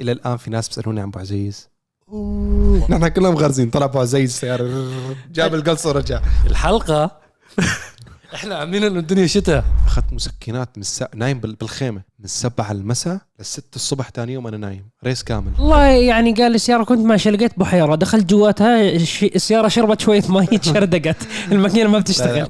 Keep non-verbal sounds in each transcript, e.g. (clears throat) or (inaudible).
إلى الآن في ناس بيسألوني عن أبو عزيز. نحن كلنا مغرزين. طلع أبو عزيز سيارة. جاب القلص ورجع. الحلقة؟ إحنا عاملين إنه الدنيا شتاء. أخذت مسكنات من الس... نايم بال- بالخيمة. من 7 المساء للست الصبح ثاني يوم أنا نايم. ريس كامل. والله يعني قال السيارة كنت ماشي لقيت بحيرة. دخلت جواتها السيارة شربت شوية مي (laughs) شردقت الماكينة ما بتشتغل.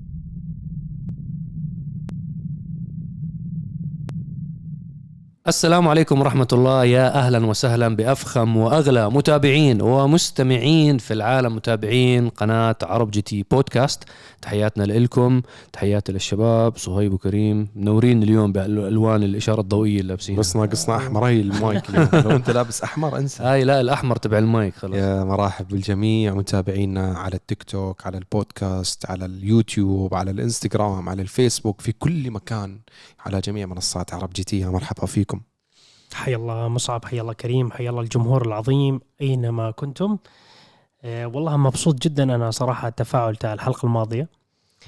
السلام عليكم ورحمة الله. يا أهلا وسهلا بأفخم وأغلى متابعين ومستمعين في العالم. متابعين قناة عرب جي تي بودكاست. تحياتنا لكم تحياتي للشباب. صهيب وكريم. منورين اليوم بألوان الإشارة الضوئية اللي لابسينها. بس ناقصنا أحمر. هي المايك. (laughs) لو أنت لابس أحمر انسى. هاي لا الأحمر تبع المايك خلاص. يا مرحب بالجميع. متابعينا على التيك توك على البودكاست على اليوتيوب على الإنستغرام على الفيسبوك في كل مكان. على جميع منصات عرب جي تي. يا مرحبا فيكم. حي الله مصعب حي الله كريم حي الله الجمهور العظيم أينما كنتم. آه والله مبسوط جدا أنا صراحة التفاعل تاع الحلقة الماضية.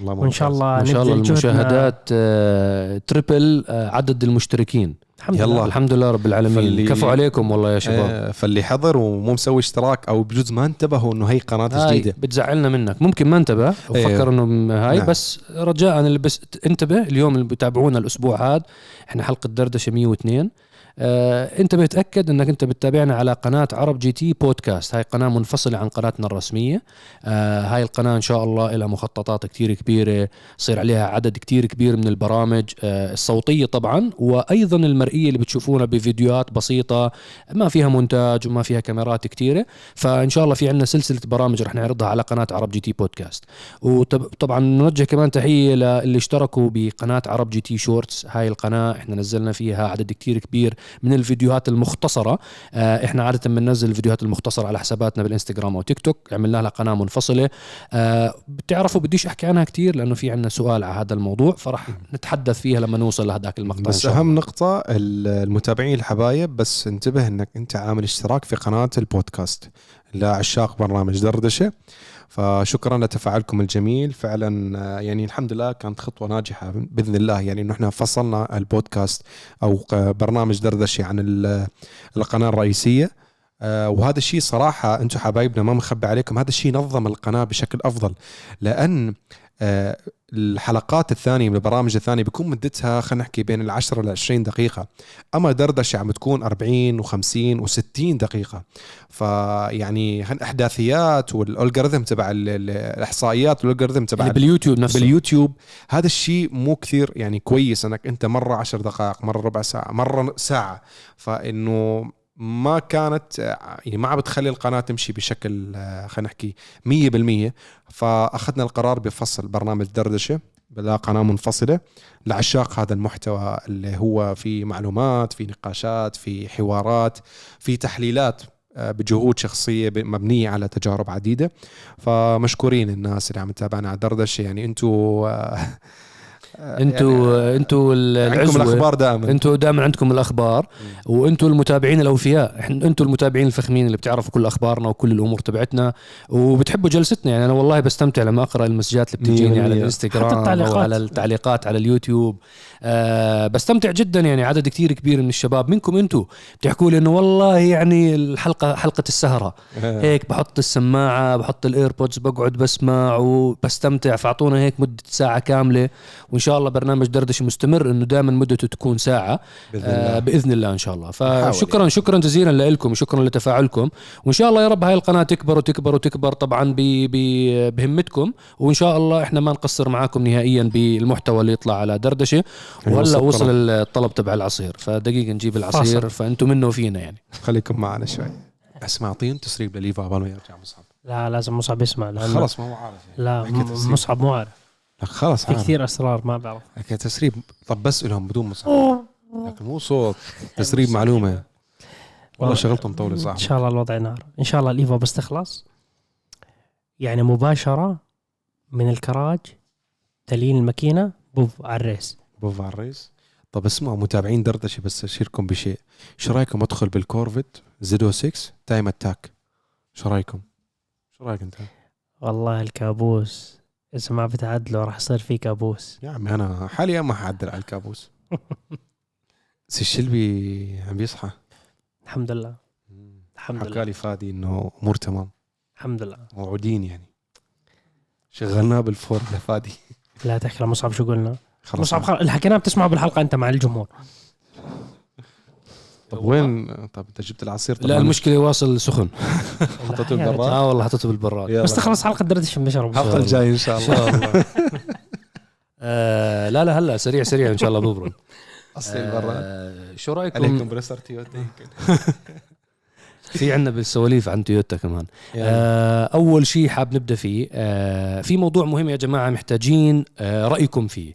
الله وإن شاء. الله إن شاء الله. المشاهدات آه، triple آه، عدد المشتركين. الحمد يلا. لله. الحمد لله رب العالمين. فاللي- كفو عليكم والله يا شباب. آه، فاللي حضر ومو مسوي اشتراك أو بجوز ما انتبهوا إنه هي قناة هاي جديدة. بتزعلنا منك. ممكن ما انتبه وفكر إنه هاي نعم. بس رجاء اللي بس انتبه اليوم اللي بتابعونا الأسبوع هذا إحنا حلقة دردشة 102 آه انتبه تاكد انك انت بتتابعنا على قناة عرب جي تي بودكاست. هاي قناة منفصلة عن قناتنا الرسمية. آه هاي القناة إن شاء الله لها مخططات كتير كبيرة يصير عليها عدد كتير كبير من البرامج آه الصوتية طبعا وأيضا المرئية اللي بتشوفونا بفيديوهات بسيطة ما فيها مونتاج وما فيها كاميرات كتيرة. فإن شاء الله في عندنا سلسلة برامج رح نعرضها على قناة عرب جي تي بودكاست. وطبعا نوجه كمان تحية للي اشتركوا بقناة عرب جي تي Shorts. هاي القناة إحنا نزلنا فيها عدد كتير كبير من الفيديوهات المختصرة. آه، إحنا عادة بننزل الفيديوهات المختصرة على حساباتنا بالإنستغرام أو تيك توك. عملنا لها قناة منفصلة. آه، بتعرفوا بديش أحكي عنها كتير لأنه في عندنا سؤال على هذا الموضوع فرح نتحدث فيها لما نوصل لهذاك المقطع بس. أهم نقطة ال- المتابعين الحبايب بس انتبه إنك أنت عامل اشتراك في قناة البودكاست. لعشاق برنامج دردشة. فشكرا لتفاعلكم الجميل. فعلا آه، يعني الحمد لله كانت خطوة ناجحة. بإذن الله يعني إنه إحنا فصلنا البودكاست أو ق- برنامج دردشة عن ال- القناة الرئيسية. آه، وهذا الشيء صراحة أنتم حبايبنا ما مخبي عليكم هذا الشيء نظم القناة بشكل أفضل. لأن آه، الحلقات الثانية من البرامج الثانية بيكون مدتها خلينا نحكي بين العشرة ل 20 دقيقة. أما دردشه عم بتكون 40 و50 و60 دقيقة. فيعني هن- أحداثيات والالجوريثم تبع ال- ال- الإحصائيات والالجوريثم تبع اللي باليوتيوب نفسه. باليوتيوب. هذا الشيء مو كثير يعني كويس إنك أنت مرة عشر دقائق مرة ربع ساعة مرة ساعة. فإنه ما كانت يعني ما عم بتخلي القناة تمشي بشكل آه، خلينا نحكي 100% فأخذنا القرار بفصل برنامج دردشة بلا قناة منفصلة لعشاق هذا المحتوى اللي هو في معلومات في نقاشات في حوارات في تحليلات آه، بجهود شخصية ب- مبنية على تجارب عديدة. فمشكورين الناس اللي عم تتابعنا على دردشة. يعني أنتوا أنتوا أنتوا عندكم العزوة. الأخبار دائما. أنتوا دائما عندكم الأخبار وانتوا المتابعين الأوفياء. إحنا أنتوا المتابعين الفخمين اللي بتعرفوا كل أخبارنا وكل الأمور تبعتنا وبتحبوا جلستنا. يعني أنا والله بستمتع لما أقرأ المسجات اللي بتجيني على. الإنستغرام حتى أو التعليقات. على التعليقات على اليوتيوب. آه بستمتع جدا يعني عدد كتير كبير من الشباب. منكم أنتوا بتحكوا لي إنه والله يعني الحلقة حلقة السهرة. هيك بحط السماعة بحط الايربودز بقعد بسمع وبستمتع. فأعطونا هيك مدة ساعة كاملة وان شاء الله برنامج دردشه مستمر إنه دائما مدته تكون ساعة بإذن آه الله بإذن الله إن شاء الله. فشكرا شكرا جزيلا لكم وشكرا لتفاعلكم. وإن شاء الله يا رب هاي القناة تكبر وتكبر وتكبر طبعا ب ب بهمتكم. وإن شاء الله إحنا ما نقصر معاكم نهائيا بالمحتوى اللي يطلع على دردشة. أيوة، وهلأ وصل الطلب. تبع العصير. فدقيقة نجيب العصير. فأنتم منه وفينا يعني. خليكم معنا شوي. اسمع أعطيهم تسريب لليفا قبل ما يرجع مصعب. لا لازم مصعب يسمع خلص ما هو عارف يعني. لا مصعب مو عارف. لا خلص في عارف. كثير أسرار ما بعرف. حكي تسريب طب بس لهم بدون مصعب لكن مو صوت تسريب معلومة. والله شغلته مطوله إن صعب شاء الله الوضع نار. إن شاء الله الايفا بس تخلص. يعني مباشرة من الكراج تلين الماكينة بوف على الريس. بوف على الرئيس طب اسمعوا متابعين دردشة بس أشيركم بشيء. شو رأيكم أدخل بالكورفت زدو 6 تايم أتاك؟ شو رأيكم؟ شو رأيك أنت؟ والله الكابوس. اذا ما بتعدلوا راح يصير في كابوس. يا عمي أنا حاليا ما حعدل على الكابوس. (laughs) سي الشلبي عم بيصحى الحمد لله. الحمد لله. حكى لي فادي إنه أمور تمام. الحمد لله. موعودين يعني. شغلناه بالفور لفادي. لا تحكي لمصعب شو قلنا؟ مصعب خلاص اللي حكيناه بتسمعه بالحلقة أنت مع الجمهور. طب وين؟ طب انت جبت العصير؟ طب لا المشكلة واصل سخن (laughs) حطيته بالبراد آه والله حطيته بالبراد. بس تخلص حلقة دردشه بنشرب الحلقة الجايه إن شاء الله. (laughs) شاء الله. آه لا لا هلا سريع سريع إن شاء الله ببرد. (laughs) اصلي البراد آه شو رأيكم؟ عليك كمبريسر تويوتا. يمكن في عندنا بالسواليف عن تويوتا كمان. يعني آه أول شيء حاب نبدأ فيه آه في موضوع مهم يا جماعة محتاجين آه رأيكم فيه.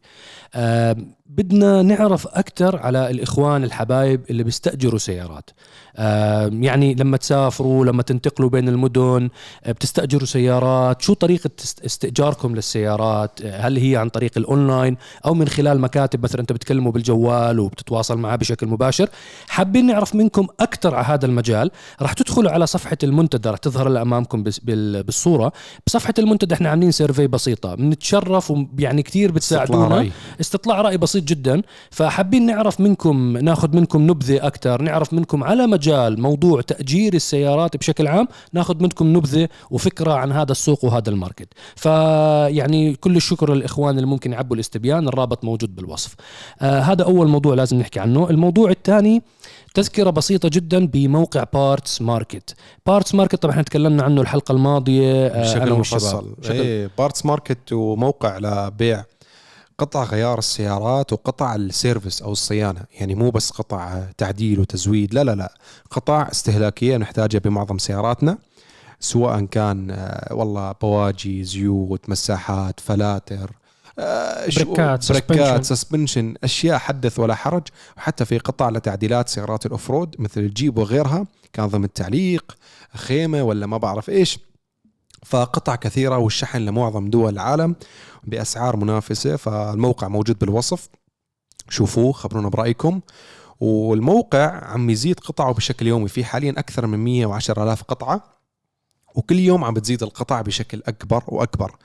آه بدنا نعرف أكثر على الإخوان الحبايب اللي بيستأجروا سيارات. آه يعني لما تسافروا لما تنتقلوا بين المدن آه بتستأجروا سيارات. شو طريقة است- استئجاركم للسيارات؟ آه هل هي عن طريق الأونلاين أو من خلال مكاتب؟ مثلا انت بتكلموا بالجوال وبتتواصل معاه بشكل مباشر. حابين نعرف منكم أكثر على هذا المجال. راح تدخلوا على صفحة المنتدى راح تظهر أمامكم بالصورة. بصفحة المنتدى إحنا عاملين survey بسيطة. بنتشرف ويعني كثير بتساعدونا. رأي. استطلاع رأي بسيط. جدا. فحابين نعرف منكم ناخذ منكم نبذة أكثر نعرف منكم على مجال موضوع تأجير السيارات بشكل عام ناخذ منكم نبذة وفكرة عن هذا السوق وهذا ال market. فيعني كل الشكر للإخوان اللي ممكن يعبوا الاستبيان الرابط موجود بالوصف. آه هذا أول موضوع لازم نحكي عنه. الموضوع الثاني تذكرة بسيطة جدا بموقع بارتس ماركت بارتس ماركت طبعا إحنا تكلمنا عنه الحلقة الماضية آه، بشكل. مفصل. بشكل إيه بارتس ماركت وموقع لبيع. قطع غيار السيارات وقطع ال service أو الصيانة. يعني مو بس قطع تعديل وتزويد لا لا لا. قطع استهلاكية نحتاجها بمعظم سياراتنا سواء كان آه، والله بواجي زيوت مساحات فلاتر بريكات، بريكات suspension. suspension أشياء حدث ولا حرج. وحتى في قطع لتعديلات سيارات ال off-road مثل الجيب وغيرها كان ضمن تعليق خيمة ولا ما بعرف إيش. فقطع كثيرة والشحن لمعظم دول العالم. بأسعار منافسة فالموقع موجود بالوصف. شوفوه خبرونا برأيكم. والموقع عم يزيد قطعه بشكل يومي. في حاليا أكثر من 110 ألاف قطعة وكل يوم عم بتزيد القطع بشكل أكبر وأكبر.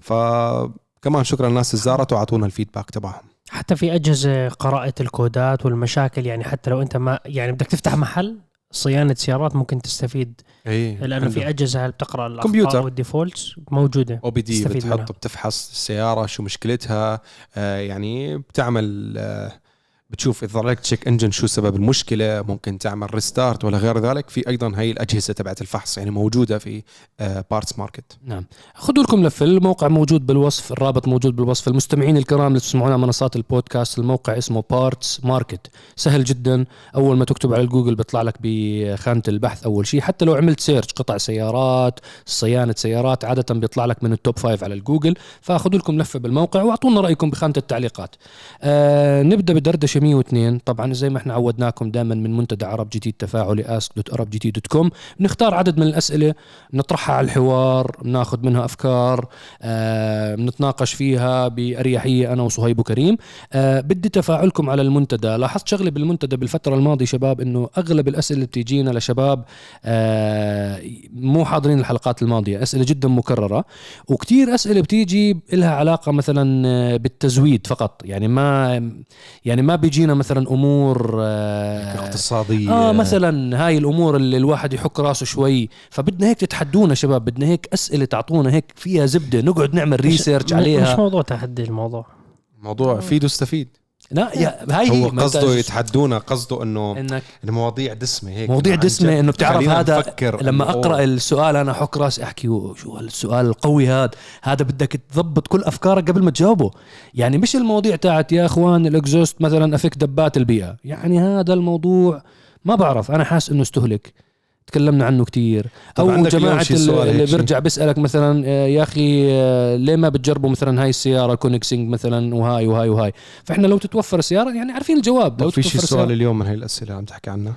فكمان شكرا للناس اللي زارت وأعطونا ال feedback تبعهم. حتى في أجهزة قراءة الكودات والمشاكل يعني حتى لو أنت ما يعني بدك تفتح محل صيانة سيارات ممكن تستفيد إيه لأنه في أجهزة بتقرأ الأخطاء. وال defaults موجودة OBD تستفيد منها. بتحط بتفحص السيارة شو مشكلتها آه يعني بتعمل آه بتشوف إذا لك check engine شو سبب المشكلة ممكن تعمل restart ولا غير ذلك. في أيضا هي الأجهزة تبعت الفحص يعني موجودة في آه بارتس ماركت نعم. خذوا لكم لفه الموقع موجود بالوصف الرابط موجود بالوصف. المستمعين الكرام اللي تسمعونا منصات البودكاست الموقع اسمه بارتس ماركت سهل جدا. أول ما تكتب على الجوجل بيطلع لك بخانة البحث أول شيء. حتى لو عملت search قطع سيارات صيانة سيارات عادة بيطلع لك من ال top five على الجوجل. فأخذوا لكم لفة بالموقع وأعطونا رأيكم بخانة التعليقات. آه نبدأ بدردشة 102 طبعا زي ما إحنا عودناكم دائما من منتدى عرب جديد تفاعلي ask.arabgt.com بنختار عدد من الأسئلة نطرحها على الحوار بناخذ منها أفكار آه بنتناقش فيها بأريحية أنا وصهيب وكريم آه بدي تفاعلكم على المنتدى. لاحظت شغله بالمنتدى بالفترة الماضية شباب إنه أغلب الأسئلة اللي بتيجينا لشباب آه مو حاضرين الحلقات الماضية. أسئلة جدا مكررة. وكتير أسئلة بتيجي لها علاقة مثلا آه، بالتزويد فقط. يعني ما يعني ما بيجينا مثلا أمور آه اقتصاديه آه مثلا هاي الأمور اللي الواحد يحك راسه شوي. فبدنا هيك تتحدونا شباب بدنا هيك أسئلة تعطونا هيك فيها زبدة. نقعد نعمل ريسيرش مش عليها. موضوع تحدي الموضوع. موضوع فيد واستفيد. لا يا هاي هو قصده يتحدونا قصده إنه إنك المواضيع دسمة هيك مواضيع جد إنه بتعرف هذا لما أقرأ أوه، السؤال أنا احك راسي أحكي شو السؤال القوي هذا؟ هذا بدك تضبط كل أفكارك قبل ما تجاوبه. يعني مش المواضيع تاعت يا أخوان ال exhaust مثلا أفك دبات البيئة. يعني هذا الموضوع ما بعرف أنا حاسس إنه استهلك. تكلمنا عنه كتير. أو جماعة اللي؟ بيرجع بيسألك مثلا آه، يا أخي آه، ليه ما بتجربوا مثلا هاي السيارة كوينيجسيج مثلا وهاي وهاي وهاي؟ فإحنا لو تتوفر السيارة يعني عارفين الجواب. لو في شي سؤال اليوم من هاي الأسئلة عم تحكي عنها؟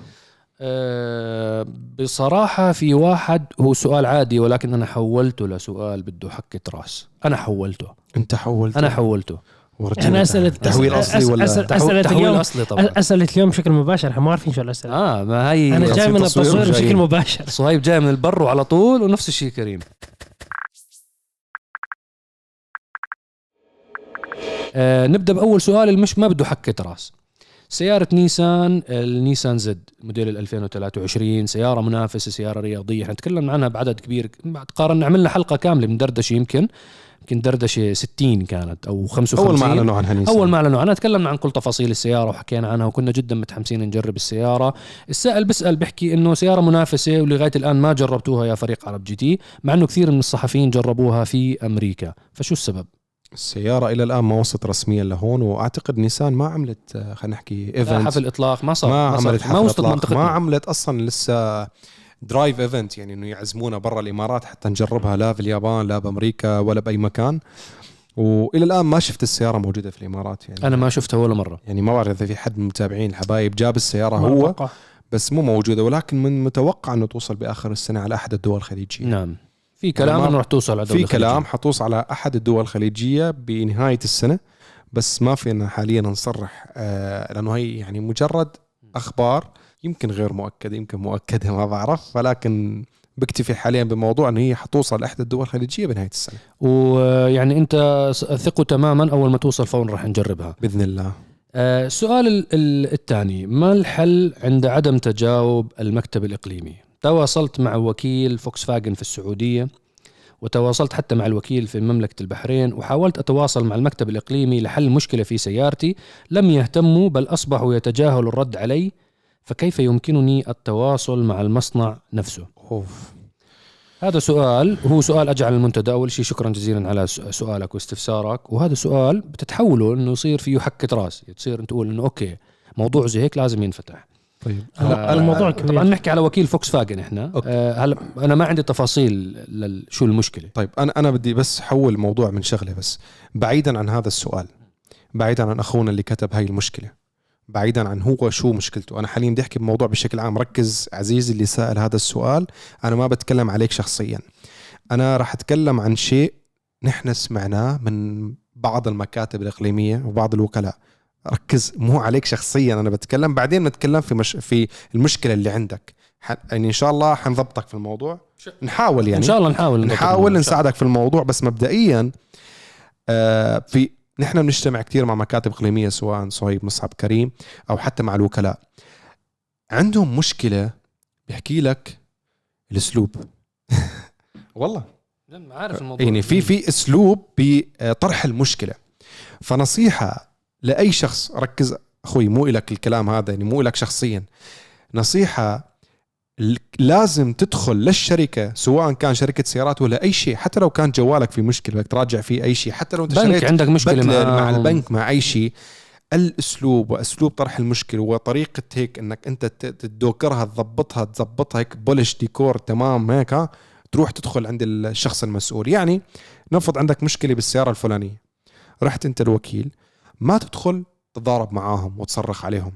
أه بصراحة في واحد هو سؤال عادي ولكن أنا حولته لسؤال بده حكة راس أنا حولته. أنت حولت أنا حولته. ورجينا. إحنا اسئله تحويل أصلي ولا أس- تحو- أسئلة تحويل اليوم أصلي طبعا. أسئلة اليوم بشكل مباشر إحنا ما عارفين شو الأسئلة؟ آه ما هي أنا جاي من تصوير التصوير. بشكل مباشر. صهيب جاي من البر وعلى طول ونفس الشيء كريم. آه نبدأ بأول سؤال اللي مش ما بده حكة راس سيارة نيسان النيسان زد موديل ال 2023 سيارة منافسة سيارة رياضية. إحنا تكلمنا عنها بعدد كبير. بعد قارنا عملنا حلقة كاملة من دردشة يمكن. يمكن دردشة 60 كانت أو 55 أول ما اعلنوا عنها نيسان أول ما اعلنوا عنها تكلمنا عن كل تفاصيل السيارة وحكينا عنها وكنا جدا متحمسين نجرب السيارة. السائل بيسأل بيحكي إنه سيارة منافسة ولغاية الآن ما جربتوها يا فريق عرب جي تي مع إنه كثير من الصحفيين جربوها في أمريكا. فشو السبب؟ السيارة إلى الآن ما وصلت رسميا لهون وأعتقد نيسان ما عملت خلينا نحكي event. حفل إطلاق ما صار ما صار- عملت ما حفل وصلت إطلاق، ما عملت أصلا لسه drive event يعني إنه يعزمونا برا الإمارات حتى نجربها لا في اليابان لا بأمريكا ولا بأي مكان. وإلى الآن ما شفت السيارة موجودة في الإمارات يعني أنا ما شفتها ولا مرة. يعني ما بعرف إذا في حد من المتابعين الحبايب جاب السيارة هو أتوقع. بس مو موجودة. ولكن من متوقع إنه توصل بآخر السنة على أحد الدول الخليجية. نعم. في كلام ما- إنه رح توصل على في كلام. حتوصل على أحد الدول الخليجية بنهاية السنة بس ما فينا حاليا نصرح آه لأنه هي يعني مجرد أخبار يمكن غير مؤكده يمكن مؤكدة ما بعرف. ولكن بكتفي حاليا بموضوع إنه هي حتوصل لاحدى الدول الخليجية بنهاية السنة. ويعني أنت ثقوا تماما أول ما توصل فورا رح نجربها. بإذن الله. آه، السؤال ال- ال- الثاني. ما الحل عند عدم تجاوب المكتب الإقليمي؟ تواصلت مع وكيل فوكس فاجن في السعودية وتواصلت حتى مع الوكيل في مملكة البحرين وحاولت أتواصل مع المكتب الإقليمي لحل مشكلة في سيارتي. لم يهتموا بل أصبحوا يتجاهلوا الرد علي. فكيف يمكنني التواصل مع المصنع نفسه؟ أوف. هذا سؤال وهو سؤال أجعل المنتدى. أول شيء شكرا جزيلا على س- سؤالك واستفسارك. وهذا سؤال بتتحوله إنه يصير فيه حكه راس. تصير تقول إنه okay موضوع زي هيك لازم ينفتح. طيب. هلا الموضوع كبير. طبعا نحكي على وكيل فوكس فاجن إحنا. آه هلا أنا ما عندي تفاصيل شو المشكلة؟ طيب أنا أنا بدي بس حول الموضوع من شغلة بس. بعيدا عن هذا السؤال بعيدا عن أخونا اللي كتب هاي المشكلة. بعيدا عن هو شو مشكلته. أنا حاليا بدي أحكي بموضوع بشكل عام. ركز عزيزي اللي سائل هذا السؤال. أنا ما بتكلم عليك شخصيا. أنا راح أتكلم عن شيء نحن سمعناه من بعض المكاتب الإقليمية وبعض الوكلاء. ركز مو عليك شخصيا. أنا بتكلم بعدين نتكلم في مش في المشكلة اللي عندك. يعني إن شاء الله حنضبطك في الموضوع. نحاول يعني. إن شاء الله نحاول نحاول نساعدك في الموضوع. بس مبدئيا آه، في نحن بنجتمع كثير مع مكاتب إقليمية سواء صهيب مصعب كريم أو حتى مع الوكلاء. عندهم مشكلة بيحكي لك الأسلوب. (laughs) والله. الله. عارف الموضوع. يعني في في أسلوب بطرح المشكلة. فنصيحة لأي شخص ركز أخوي مو لك الكلام هذا يعني مو لك شخصيا. نصيحة لازم تدخل للشركة سواء كان شركة سيارات ولا أي شيء حتى لو كان جوالك في مشكلة بدك تراجع فيه أي شيء حتى لو أنت بنك عندك مشكلة مع معاهم. البنك مع أي شيء الأسلوب وأسلوب طرح المشكلة وطريقة هيك إنك أنت تدوكرها تضبطها تظبطها هيك بولش ديكور تمام هيك ها تروح تدخل عند الشخص المسؤول يعني نفرض عندك مشكلة بالسيارة الفلانية رحت أنت الوكيل ما تدخل تضارب معاهم وتصرخ عليهم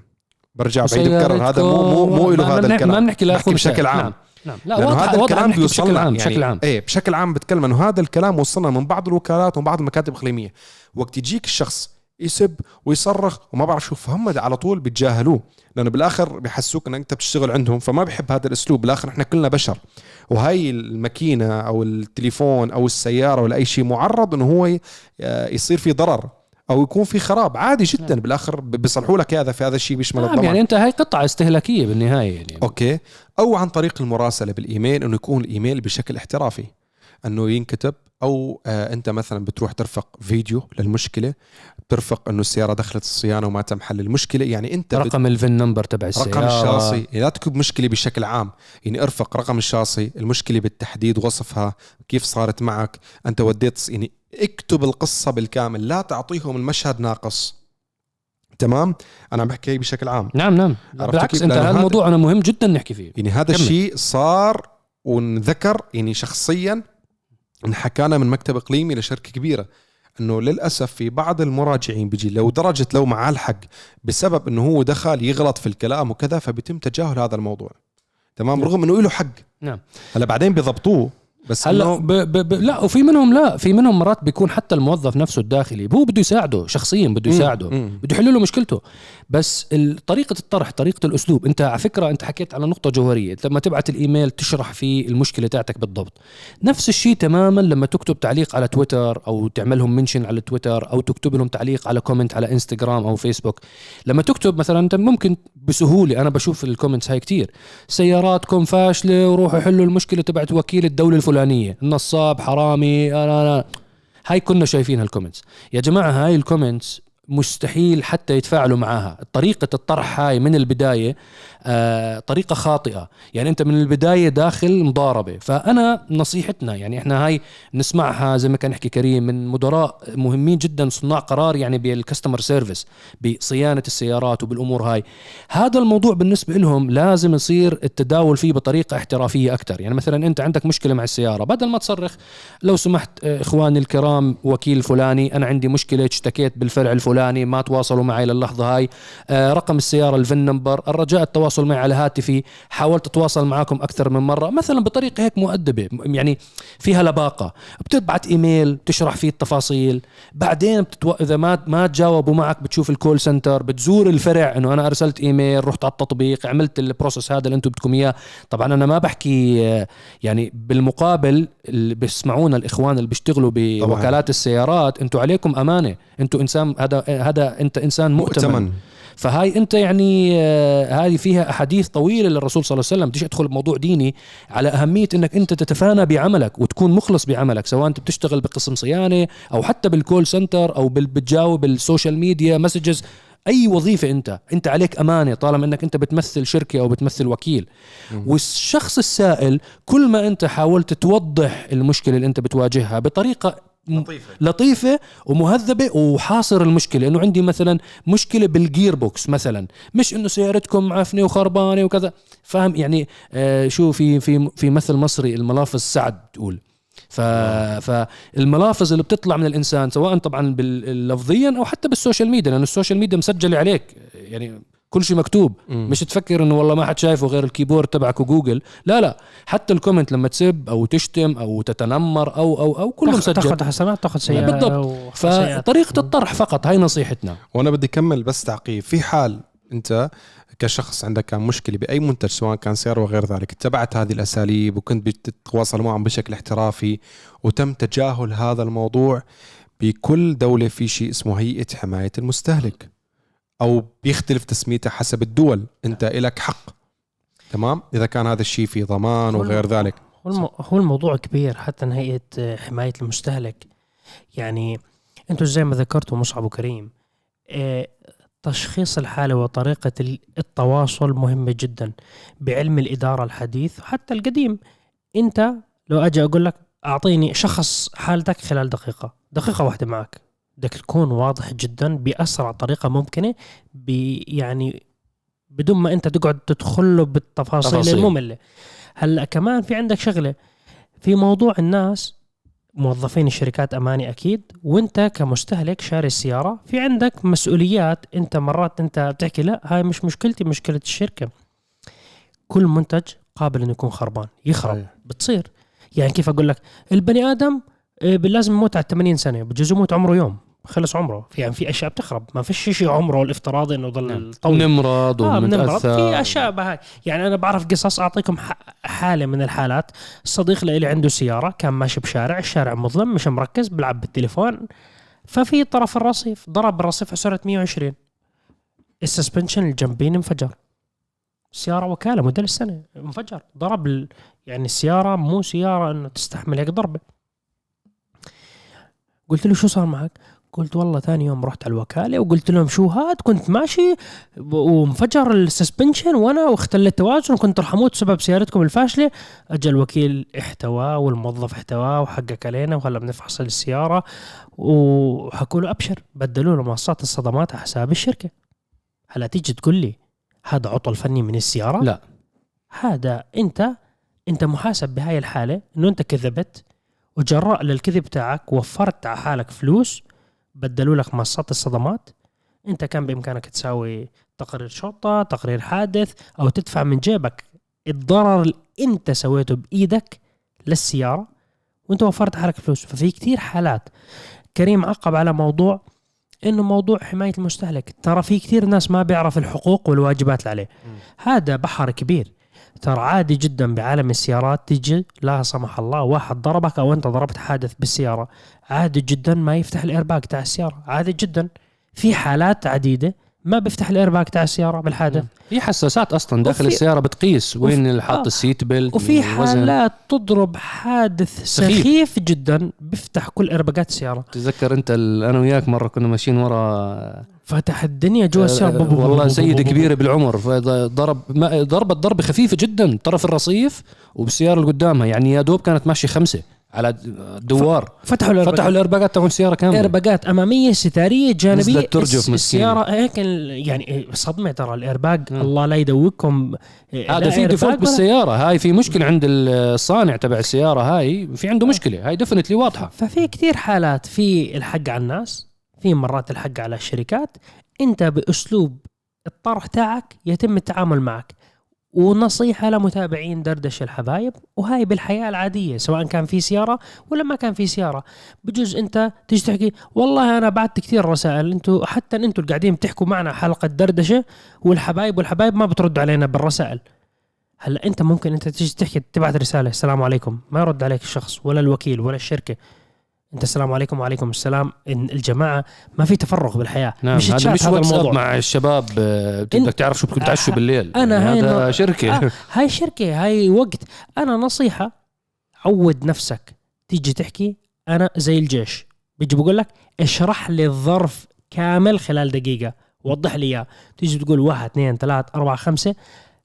برجع بعيد بكرر. هذا مو مو مو له هذا الكلام. ما بنحكي لاخونا بشكل. عام. نعم. نعم لا لأنه هذا الكلام نحكي بيوصل بشكل عام يعني بشكل عام. إيه بشكل عام بتكلم إنه هذا الكلام وصلنا من بعض الوكالات ومن بعض المكاتب الإقليمية. وقت يجيك الشخص يسب ويصرخ وما بعرف شو فهم على طول بيتجاهلوه لأنه بالآخر بحسوك انك أنت بتشتغل عندهم فما بحب هذا الأسلوب. بالآخر إحنا كلنا بشر. وهي الماكينة أو التليفون أو السيارة ولا أي شيء معرض إنه هو ي- يصير في ضرر. أو يكون في خراب. عادي جدا بالآخر ب- بيصلحوا لك هذا في هذا الشيء بيشمل نعم الضمان يعني أنت هاي قطعة استهلاكية بالنهاية يعني. okay. أو عن طريق المراسلة بالإيميل إنه يكون الإيميل بشكل احترافي. إنه ينكتب أو آه أنت مثلا بتروح ترفق فيديو للمشكلة بترفق إنه السيارة دخلت الصيانة وما تم حل المشكلة. يعني أنت بت- رقم ال VIN number تبع السيارة. رقم الشاصي لا تكتب مشكلة بشكل عام يعني ارفق رقم الشاصي المشكلة بالتحديد وصفها كيف صارت معك أنت وديت يعني اكتب القصة بالكامل لا تعطيهم المشهد ناقص. تمام؟ أنا عم بحكي بشكل عام. نعم نعم. بالعكس؟ أنت هذا الموضوع أنا مهم جدا نحكي فيه. يعني هذا. الشيء صار ونذكر يعني شخصيا انحكانا من مكتب إقليمي لشركة كبيرة إنه للأسف في بعض المراجعين بيجي لو درجة لو معاه الحق بسبب إنه هو دخل يغلط في الكلام وكذا فبيتم تجاهل هذا الموضوع. تمام؟ نعم. رغم إنه له حق. نعم. هلا بعدين بيضبطوه. بس هلأ ب ب ب لا وفي منهم لا في منهم مرات بيكون حتى الموظف نفسه الداخلي هو بده يساعده شخصيا بده يساعده بده يحل له مشكلته. بس طريقة الطرح طريقة الأسلوب أنت على فكرة أنت حكيت على نقطة جوهرية لما تبعت الإيميل تشرح فيه المشكلة تاعتك بالضبط. نفس الشيء تماما لما تكتب تعليق على تويتر أو تعملهم mention على تويتر أو تكتب لهم تعليق على comment على إنستغرام أو فيسبوك. لما تكتب مثلا أنت ممكن بسهولة أنا بشوف ال comments هاي كتير سياراتكم فاشلة وروحوا حلوا المشكلة تبعت وكيل الدولة الفلانية. نصاب حرامي لا لا لا. هاي كنا شايفين هال comments يا جماعة هاي ال comments مستحيل حتى يتفاعلوا معاها. طريقة الطرح هاي من البداية آه طريقة خاطئة. يعني أنت من البداية داخل مضاربة. فأنا نصيحتنا يعني إحنا هاي نسمعها زي ما كان يحكي كريم من مدراء مهمين جدا صناع قرار يعني بال customer service بصيانة السيارات وبالأمور هاي. هذا الموضوع بالنسبة لهم لازم يصير التداول فيه بطريقة احترافية أكثر يعني مثلا أنت عندك مشكلة مع السيارة بدل ما تصرخ لو سمحت آه، إخواني الكرام وكيل فلاني أنا عندي مشكلة اشتكيت بالفرع الفلاني ما تواصلوا معي للحظة هاي. آه، رقم السيارة ال VIN number. الرجاء التواصل معي على هاتفي. حاولت أتواصل معكم أكثر من مرة. مثلا بطريقة هيك مؤدبة م- يعني فيها لباقة. بتبعت إيميل بتشرح فيه التفاصيل. بعدين بتتو... إذا ما ما تجاوبوا معك بتشوف ال call center بتزور الفرع إنه أنا أرسلت إيميل رحت على التطبيق عملت ال process هذا اللي أنتم بدكم إياه. طبعا أنا ما بحكي آه، يعني بالمقابل اللي بيسمعونا الإخوان اللي بيشتغلوا بوكالات السيارات أنتم عليكم أمانة. أنتم إنسان هذا هذا أنت إنسان مؤتمن, مؤتمن. فهاي انت يعني آه، هذه فيها أحاديث طويلة للرسول صلى الله عليه وسلم. بديش أدخل بموضوع ديني على أهمية إنك أنت تتفانى بعملك وتكون مخلص بعملك سواء أنت بتشتغل بقسم صيانة أو حتى بال call center أو بتجاوب ال social media messages أي وظيفة أنت أنت عليك أمانة طالما إنك أنت بتمثل شركة أو بتمثل وكيل. والشخص السائل كل ما أنت حاولت توضح المشكلة اللي أنت بتواجهها بطريقة لطيفة. لطيفة ومهذبة وحاصر المشكلة انه عندي مثلا مشكلة بال gearbox مثلا. مش إنه سيارتكم معفنة وخربانة وكذا. فاهم؟ يعني آه شو في في في مثل مصري الملافظ سعد تقول. ف... فالملافظ اللي بتطلع من الإنسان سواء طبعا بال- لفظيا أو حتى بال social media لأنه ال social media مسجلة عليك. يعني كل شيء مكتوب. مم. مش تفكر إنه والله ما حد شايفه غير ال keyboard تبعك وجوجل. لا لا. حتى ال comment لما تسب أو تشتم أو تتنمر أو أو أو كله مسجل تاخذ حسنات تاخذ سيئات بالضبط. فطريقة الطرح فقط هاي نصيحتنا. وأنا بدي اكمل بس تعقيب. في حال أنت كشخص عندك كان مشكلة بأي منتج سواء كان سياره وغير ذلك اتبعت هذه الأساليب وكنت بتتواصل معهم بشكل احترافي وتم تجاهل هذا الموضوع بكل دولة في شيء اسمه هيئة حماية المستهلك. أو بيختلف تسميتها حسب الدول. أنت لك حق. تمام؟ إذا كان هذا الشيء في ضمان وغير ذلك. هو الم- هو الموضوع كبير حتى هيئه حماية المستهلك. يعني أنتم زي ما ذكرتوا مصعب وكريم آه، تشخيص الحالة وطريقة ال- التواصل مهمة جدا. بعلم الإدارة الحديث وحتى القديم. أنت لو أجي أقول لك أعطيني شخص حالتك خلال دقيقة دقيقة واحدة معك. بدك تكون واضح جدا بأسرع طريقة ممكنة يعني بدون ما أنت تقعد تدخل له بالتفاصيل تفاصيل. المملة. هلأ كمان في عندك شغلة في موضوع الناس موظفين الشركات أماني أكيد وأنت كمستهلك شاري السيارة في عندك مسؤوليات أنت مرات أنت بتحكي لا هاي مش مشكلتي مشكلة الشركة. كل منتج قابل إنه يكون خربان يخرب. بتصير. يعني كيف أقول لك؟ البني آدم آه، لازم يموت على 80 سنة بجوز يموت عمره يوم. خلص عمره. في يعني في أشياء بتخرب. ما فيش شيء عمره الافتراضي إنه ضل طويل. نمرض آه في أشياء بهاي. يعني أنا بعرف قصص أعطيكم حالة من الحالات. صديق لي عنده سيارة كان ماشي بشارع. الشارع مظلم مش مركز بلعب بالتليفون. ففي طرف الرصيف ضرب الرصيف على سرعه 120 ال suspension الجنبين انفجر. سيارة وكالة موديل السنة انفجر. ضرب ال... يعني السيارة مو سيارة إنه تستحمل هيك ضربة. قلت له شو صار معك؟ قلت والله ثاني يوم رحت على الوكالة وقلت لهم شو هاد؟ كنت ماشي وانفجر ال suspension وأنا واختل التوازن وكنت رح أموت بسبب سيارتكم الفاشلة. اجى الوكيل احتواه والموظف احتواه وحقق علينا وهلا بنفحص السيارة وحكوا له أبشر بدلوا له منصات الصدمات على حساب الشركة. هلا تيجي تقول لي هذا عطل فني من السيارة؟ لا. هذا أنت أنت محاسب بهاي الحالة إنه أنت كذبت وجراء للكذب تاعك وفرت على حالك فلوس بدلوا لك منصات الصدمات. انت كان بإمكانك تساوي تقرير شرطة تقرير حادث أو تدفع من جيبك الضرر اللي أنت سويته بإيدك للسيارة وأنت وفرت حالك فلوس. ففي كتير حالات. كريم عقب على موضوع إنه موضوع حماية المستهلك. ترى في كثير ناس ما بيعرف الحقوق والواجبات اللي عليه. هذا بحر كبير. ترى عادي جدا بعالم السيارات تيجي لا سمح الله واحد ضربك أو أنت ضربت حادث بالسيارة. عادي جدا ما يفتح الايرباك تاع السيارة. عادي جدا. في حالات عديدة ما بيفتح الايرباك تاع السيارة بالحادث في حساسات أصلا داخل وفي- السيارة بتقيس وين اللي حاط آه. ال seat belt وفي. حالات تضرب حادث سخيف. سخيف جدا بيفتح كل ايرباكات السيارة تذكر أنت ال- أنا وياك مرة كنا ماشيين ورا فتح الدنيا جوا السيارة آه، بو- بو- والله بو- كبيرة بالعمر فضرب ما- ضربت ضربة خفيفة جدا طرف الرصيف وبالسيارة اللي قدامها يعني يا دوب كانت ماشية خمسة على الدوار فتحوا الايرباكات فتحوا الايرباجات تبعون السيارة كاملة. ايرباجات أمامية ستارية جانبية. نزلت ترجف. السيارة هيك ال- يعني صدمة ترى الايرباج مم. الله لا يدوقكم. هذا في default بالسيارة. هاي في مشكلة عند الصانع تبع السيارة هاي. في عنده مشكلة. هاي definitely واضحة. ففي كثير حالات. في الحق على الناس. في مرات الحق على الشركات. أنت بأسلوب الطرح تاعك يتم التعامل معك. ونصيحة لمتابعين دردش الحبايب وهاي بالحياة العادية سواء كان في سيارة ولا ما كان في سيارة. بجوز أنت تيجي تحكي والله أنا بعت كثير رسائل أنتوا حتى أنتوا اللي قاعدين بتحكوا معنا حلقة دردشة والحبايب والحبايب ما بتردوا علينا بالرسائل. هلأ أنت ممكن أنت تيجي تحكي تبعت رسالة السلام عليكم ما يرد عليك الشخص ولا الوكيل ولا الشركة. أنت السلام عليكم وعليكم السلام. إن الجماعة ما في تفرغ بالحياة. نعم مش هذا مش هذا الموضوع. مع الشباب آه، بدك تعرف شو بدكم تعشوا بالليل. أنا يعني هاي هذا شركة. آه (laughs) هاي شركة هاي وقت. أنا نصيحة عود نفسك. تيجي تحكي أنا زي الجيش. بيجي بقول لك اشرح لي الظرف كامل خلال دقيقة. وضح لي إياه. تيجي تقول واحد اثنين ثلاث أربعة خمسة.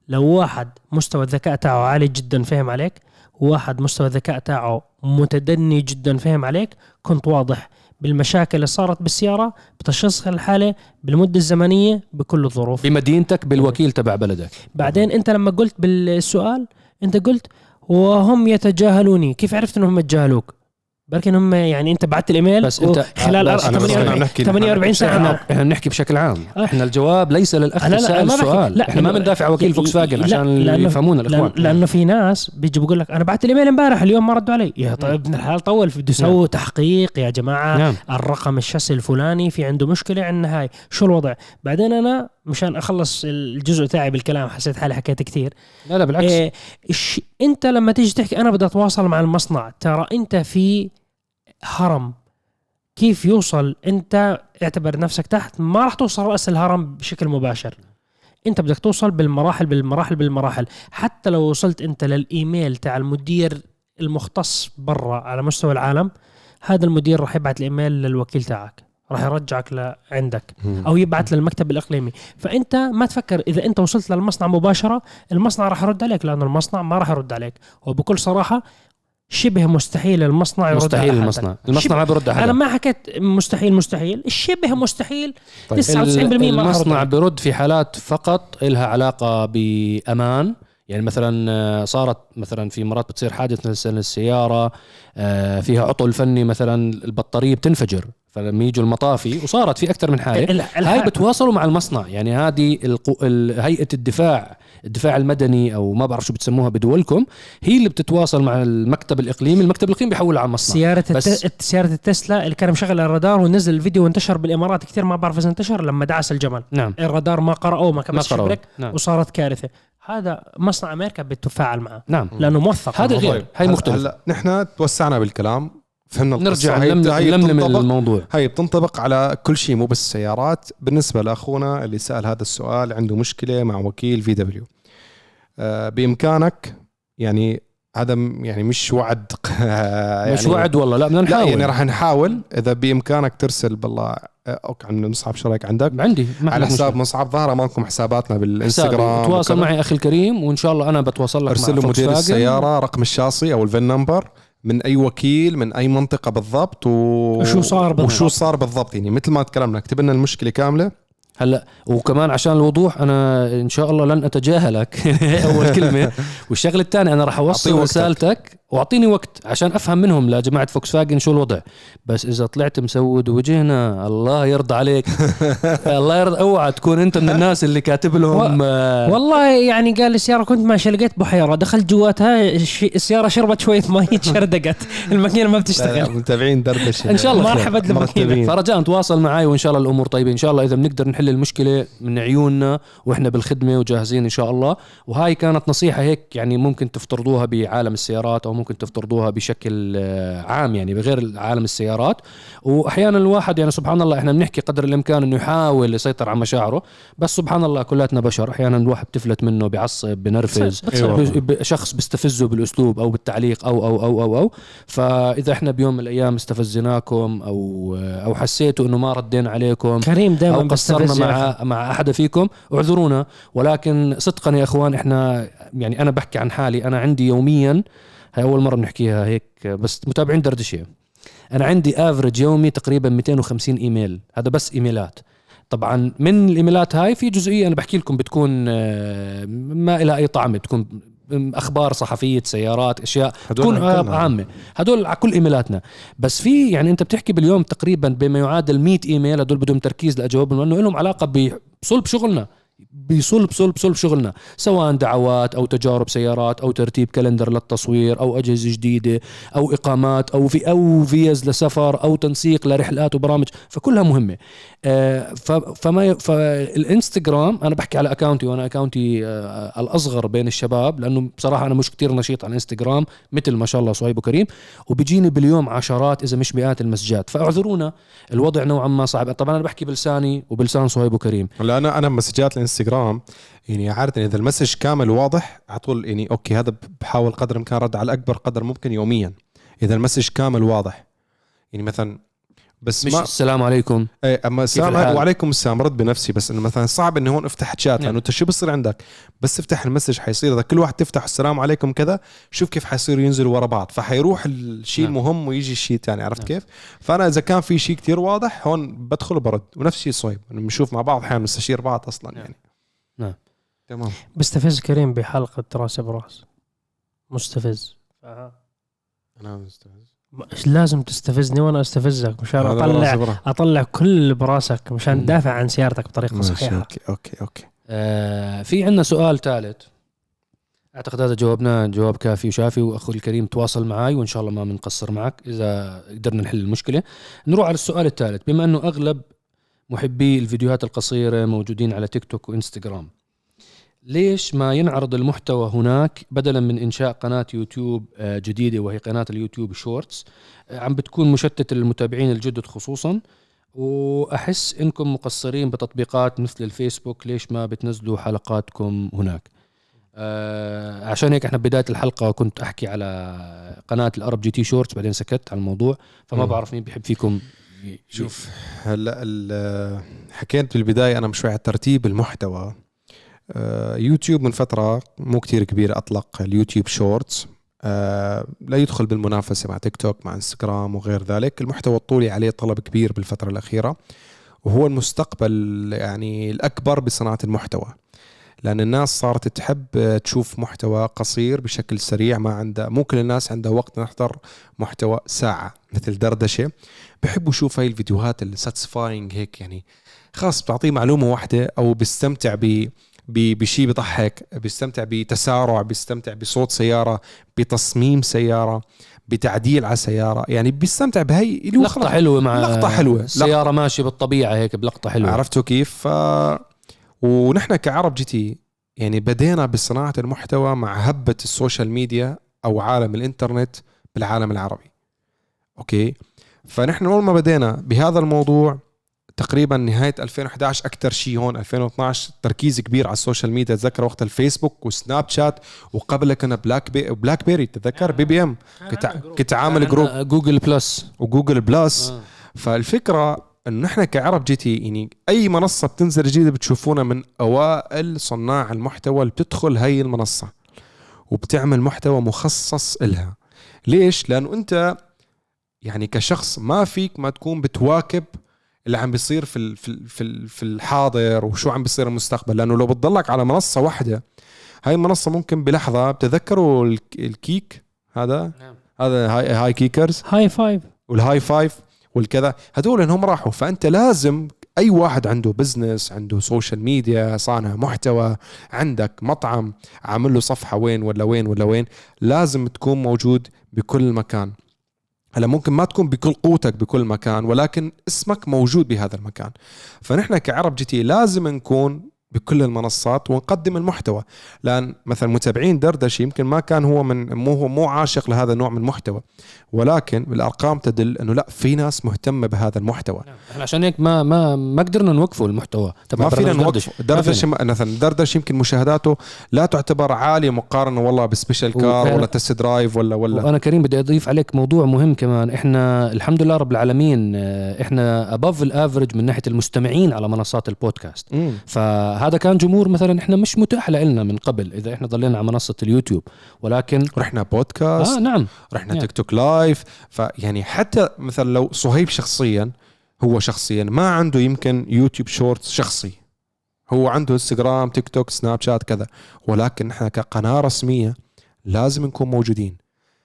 لو واحد مستوى الذكاء تاعه عالي جدا فهم عليك وواحد مستوى الذكاء تاعه متدني جدا فهم عليك؟ كنت واضح بالمشاكل اللي صارت بالسيارة بتشخيص الحالة بالمدة الزمنية بكل الظروف. بمدينتك بالوكيل تبع بلدك. بعدين أنت لما قلت بالسؤال أنت قلت وهم يتجاهلوني. كيف عرفت إنهم يتجاهلوك؟ بركن هم يعني أنت بعت الإيميل بس أنت- خلال لا، أر- أنا بس 48 أنا بنحكي- 48 ساعة إحنا إحنا بنحكي بشكل عام. آه. إحنا الجواب ليس للأخ لا، لا، سائل أنا ما بحكي- السؤال لا، إحنا ما بندافع عن وكيل فوكس فاجن عشان يفهمونا الأخوان. لأنه في ناس بيجي بقول لك أنا بعت الإيميل امبارح اليوم ما ردوا علي. يا طيب ابن الحلال طول بده يسوي تحقيق يا جماعة نعم. الرقم الشاسي الفلاني في عنده مشكلة عندنا هاي. شو الوضع؟ بعدين أنا مشان أخلص الجزء تاعي بالكلام حسيت حالي حكيت كثير. لا لا بالعكس. إيه. إنت لما تيجي تحكي أنا بدي أتواصل مع المصنع. ترى أنت في هرم. كيف يوصل؟ انت اعتبر نفسك تحت. ما راح توصل رأس الهرم بشكل مباشر. انت بدك توصل بالمراحل بالمراحل بالمراحل. حتى لو وصلت انت للإيميل تاع المدير المختص برا على مستوى العالم هذا المدير راح يبعث الإيميل للوكيل تاعك. راح يرجعك لعندك. أو يبعث للمكتب الإقليمي. فأنت ما تفكر. إذا أنت وصلت للمصنع مباشرة المصنع راح يرد عليك لأنه المصنع ما راح يرد عليك. وبكل صراحة شبه مستحيل المصنع يرد مستحيل على. المصنع. المصنع ما بيرد على أنا ما حكيت مستحيل مستحيل. شبه مستحيل. طيب. 99% ما راح يرد المصنع. بيرد في حالات فقط إلها علاقة بأمان. يعني مثلا آه، صارت مثلا في مرات بتصير حادث مثلا السيارة آه، فيها عطل فني مثلا البطارية بتنفجر فلما يجوا المطافي وصارت في أكثر من حالة. ال- هاي بتواصلوا مع المصنع. يعني هذه هيئة الدفاع الدفاع المدني أو ما بعرف شو بتسموها بدولكم هي اللي بتتواصل مع المكتب الإقليمي. المكتب الإقليمي بيحولها على المصنع سيارة بس- الت... سيارة التسلا اللي كان مشغل الرادار ونزل الفيديو وانتشر بالإمارات كثير ما بعرف إذا انتشر لما دعس الجمل. نعم. الرادار ما قرأوه ما قرروا شبرك نعم. وصارت كارثة. هذا مصنع أمريكا بتتفاعل معه. نعم. لأنه موثق. هذا الموضوع. غير. هاي مختلفة هلا نحن توسعنا بالكلام. فهمنا. نرجع نلملم الموضوع هي بتنطبق على كل شيء مو بس السيارات بالنسبة لأخونا اللي سأل هذا السؤال عنده مشكلة مع وكيل في دبليو بإمكانك يعني هذا يعني مش وعد (laughs) يعني مش وعد والله لا بدنا لا نحاول يعني راح نحاول إذا بإمكانك ترسل بالله آه، أوكي عم مصعب شو رأيك عندك عندي على حساب. مصعب ظاهر امامكم حساباتنا. بالإنستغرام تواصل. معي أخي الكريم وإن شاء الله أنا بتواصل لك أرسل له مدير. السيارة رقم الشاصي أو ال VIN number من أي وكيل من أي منطقة بالضبط و... وشو صار بالضبط. وشو صار بالضبط يعني مثل ما تكلمنا أكتب لنا المشكلة كاملة هلأ وكمان عشان الوضوح أنا إن شاء الله لن أتجاهلك (laughs) أول كلمة والشغلة الثانية أنا راح أوصل. رسالتك واعطيني وقت عشان افهم منهم. لجماعه فوكس فاجن شو الوضع؟ بس إذا طلعت مسود وجهنا الله يرضى عليك. (laughs) الله يرضى اوعى تكون أنت من الناس اللي كاتب لهم آه، والله يعني قال السيارة كنت ماشي لقيت بحيره دخلت جواتها الش- السيارة شربت شوية مي (laughs) شردقت الماكينة ما بتشتغل. متابعين دردشة. إن شاء الله. مرحبا الماكينه مرتبين. فرجاء تواصل معي وإن شاء الله الأمور طيبة. إن شاء الله إذا بنقدر نحل المشكلة من عيوننا وإحنا بالخدمة وجاهزين إن شاء الله. وهاي كانت نصيحة هيك يعني ممكن تفترضوها بعالم السيارات أو ممكن تفترضوها بشكل آه، عام يعني بغير عالم السيارات وأحيانا الواحد يعني سبحان الله إحنا بنحكي قدر الإمكان إنه يحاول يسيطر على مشاعره بس سبحان الله كلاتنا بشر أحيانا الواحد بتفلت منه بعصب بنرفز. أيوة. شخص بيستفزه بالأسلوب أو بالتعليق أو أو أو أو أو فإذا إحنا بيوم من الأيام استفزناكم أو أو حسيتوا إنه ما ردينا عليكم كريم دائما أو قصرنا. مع مع أحد فيكم اعذرونا ولكن صدقا يا إخوان إحنا يعني أنا بحكي عن حالي أنا عندي يوميا هاي أول مرة بنحكيها هيك بس متابعين دردشة. أنا عندي افرج يومي تقريبا 250 إيميل. هذا بس إيميلات. طبعا من الإيميلات هاي في جزئية أنا بحكي لكم بتكون آه، ما لها أي طعم بتكون أخبار صحفية سيارات أشياء تكون. عامة. هدول على كل إيميلاتنا. بس في يعني أنت بتحكي باليوم تقريبا بما يعادل 100 إيميل هدول بدهم تركيز لأجاوبهم لأنه لهم علاقة بصلب شغلنا. بصلب صلب صلب شغلنا سواء دعوات أو تجارب سيارات أو ترتيب calendar للتصوير أو أجهزة جديدة أو إقامات أو في أو فيز لسفر أو تنسيق لرحلات وبرامج فكلها مهمة. آه، فما فالإنستغرام أنا بحكي على account ي وأنا أكاونتي آه، الأصغر بين الشباب لأنه بصراحة أنا مش كتير نشيط على الانستغرام مثل ما شاء الله صهيب وكريم وبيجيني باليوم عشرات إذا مش مئات ال messages. فاعذرونا الوضع نوعا ما صعب. طبعا أنا بحكي بلساني وبلسان صهيب وكريم. هلا أنا أنا messages الانستغرام يعني عادة إذا ال message كامل واضح على طول يعني okay هذا بحاول قدر الإمكان رد على أكبر قدر ممكن يوميا إذا ال message كامل واضح يعني مثلا بس مش ما السلام عليكم إيه أما السلام؟ وعليكم السلام رد بنفسي بس إنه مثلا صعب إنه هون أفتح شات نعم. لأنه أنت شو بصير عندك بس تفتح المسج حيصير إذا كل واحد تفتح السلام عليكم كذا شوف كيف حيصيروا ينزلوا ورا بعض فحيروح الشيء نعم. المهم ويجي الشيء الثاني عرفت نعم. كيف؟ فأنا إذا كان في شيء كتير واضح هون بدخل وبرد ونفس الشيء صهيب إنه بنشوف مع بعض أحيانا نستشير بعض أصلا نعم. يعني نعم. تمام. بستفز كريم بحلقة رأس برأس. مستفز. أنا مستفز. مش لازم تستفزني وأنا أستفزك؟ مشان اطلع. أطلع كل اللي برأسك مشان. تدافع عن سيارتك بطريقة ماشي صحيحة. okay أوكي أوكي. آه في عندنا سؤال ثالث. أعتقد هذا جاوبناه جواب كافي وشافي وأخوي الكريم تواصل معي وإن شاء الله ما بنقصر معك إذا قدرنا نحل المشكلة. نروح على السؤال الثالث. بما إنه أغلب محبي الفيديوهات القصيرة موجودين على تيك توك وإنستغرام. ليش ما ينعرض المحتوى هناك بدلا من إنشاء قناة يوتيوب آه، جديدة وهي قناة اليوتيوب shorts آه، عم بتكون مشتتة للمتابعين الجدد خصوصا. وأحس إنكم مقصرين بتطبيقات مثل الفيسبوك ليش ما بتنزلوا حلقاتكم هناك؟ آه عشان هيك إحنا بداية الحلقة كنت أحكي على قناة ال ArabGT shorts بعدين سكت على الموضوع فما. بعرف مين بيحب فيكم. شوف. هلا حكيت بالبداية أنا شوي على ترتيب المحتوى. آه، يوتيوب من فترة مو كتير كبيره أطلق اليوتيوب shorts. آه، لا يدخل بالمنافسة مع تيك توك مع إنستغرام وغير ذلك. المحتوى الطولي عليه طلب كبير بالفترة الأخيرة. وهو المستقبل يعني الأكبر بصناعة المحتوى. لأن الناس صارت تحب آه، تشوف محتوى قصير بشكل سريع ما عندها مو كل الناس عندها وقت نحضر محتوى ساعة مثل دردشة. بحبوا يشوف هاي الفيديوهات الساتسفاينج هيك يعني خلاص بتعطيه معلومة واحدة أو بيستمتع ب بشيء بيضحك بيستمتع بتسارع بيستمتع بصوت سيارة بتصميم سيارة بتعديل على سيارة يعني بيستمتع بهي لقطة حلوة مع لقطة حلوة. سيارة ماشية بالطبيعة هيك بلقطة حلوة. عرفتوا كيف؟ ف... ونحن ك ArabGT يعني بدينا بصناعة المحتوى مع هبة ال social media أو عالم الإنترنت بالعالم العربي. okay؟ فنحن أول ما بدينا بهذا الموضوع تقريبا نهاية 2011 أكثر شيء هون 2012 تركيز كبير على ال social media. تذكر وقت الفيسبوك وسناب شات وقبل كنا بلاك بي BlackBerry تتذكر BBM. كنت كنت عامل group. Google Plus. و Google Plus. آه. فالفكرة إنه نحن ك ArabGT يعني أي منصة بتنزل جديدة بتشوفونا من أوائل صناع المحتوى اللي بتدخل هي المنصة وبتعمل محتوى مخصص إلها. ليش؟ لأنه أنت يعني كشخص ما فيك ما تكون بتواكب اللي عم بيصير في ال- في ال- في ال- في الحاضر وشو عم بيصير المستقبل. لأنه لو بتضلك على منصة واحدة هاي المنصة ممكن بلحظة بتذكروا الك- ال Kik هذا؟ نعم. هذا هاي, هاي Kikers؟ هاي فايف والهاي فايف؟ والكذا. هذول إنهم راحوا. فأنت لازم أي واحد عنده business عنده social media صانع محتوى عندك مطعم عامل له صفحة وين ولا وين ولا وين لازم تكون موجود بكل مكان. هلا ممكن ما تكون بكل قوتك بكل مكان ولكن اسمك موجود بهذا المكان. فنحن ك ArabGT لازم نكون بكل المنصات ونقدم المحتوى. لأن مثلا متابعين دردش يمكن ما كان هو من مو هو مو عاشق لهذا النوع من المحتوى. ولكن الارقام تدل إنه لا في ناس مهتمة بهذا المحتوى. نعم. إحنا عشان هيك ما ما ما قدرنا نوقفه المحتوى. تبع ما فينا برنامج دردش. نوقف دردش م- مثلا دردش يمكن مشاهداته لا تعتبر عالية مقارنة والله ب special car ولا test drive ولا ولا. وأنا كريم بدي أضيف عليك موضوع مهم كمان. إحنا الحمد لله رب العالمين آه، إحنا above ال average من ناحية المستمعين على منصات البودكاست. مم. فهذا كان جمهور مثلا إحنا مش متاح لنا من قبل إذا إحنا ضلينا على منصة اليوتيوب. ولكن رحنا بودكاست آه نعم. رحنا Yeah. تيك توك live فيعني حتى مثلا لو صهيب شخصيا هو شخصيا ما عنده يمكن يوتيوب shorts شخصي. هو عنده انستغرام تيك توك سناب شات كذا. ولكن إحنا كقناة رسمية لازم نكون موجودين.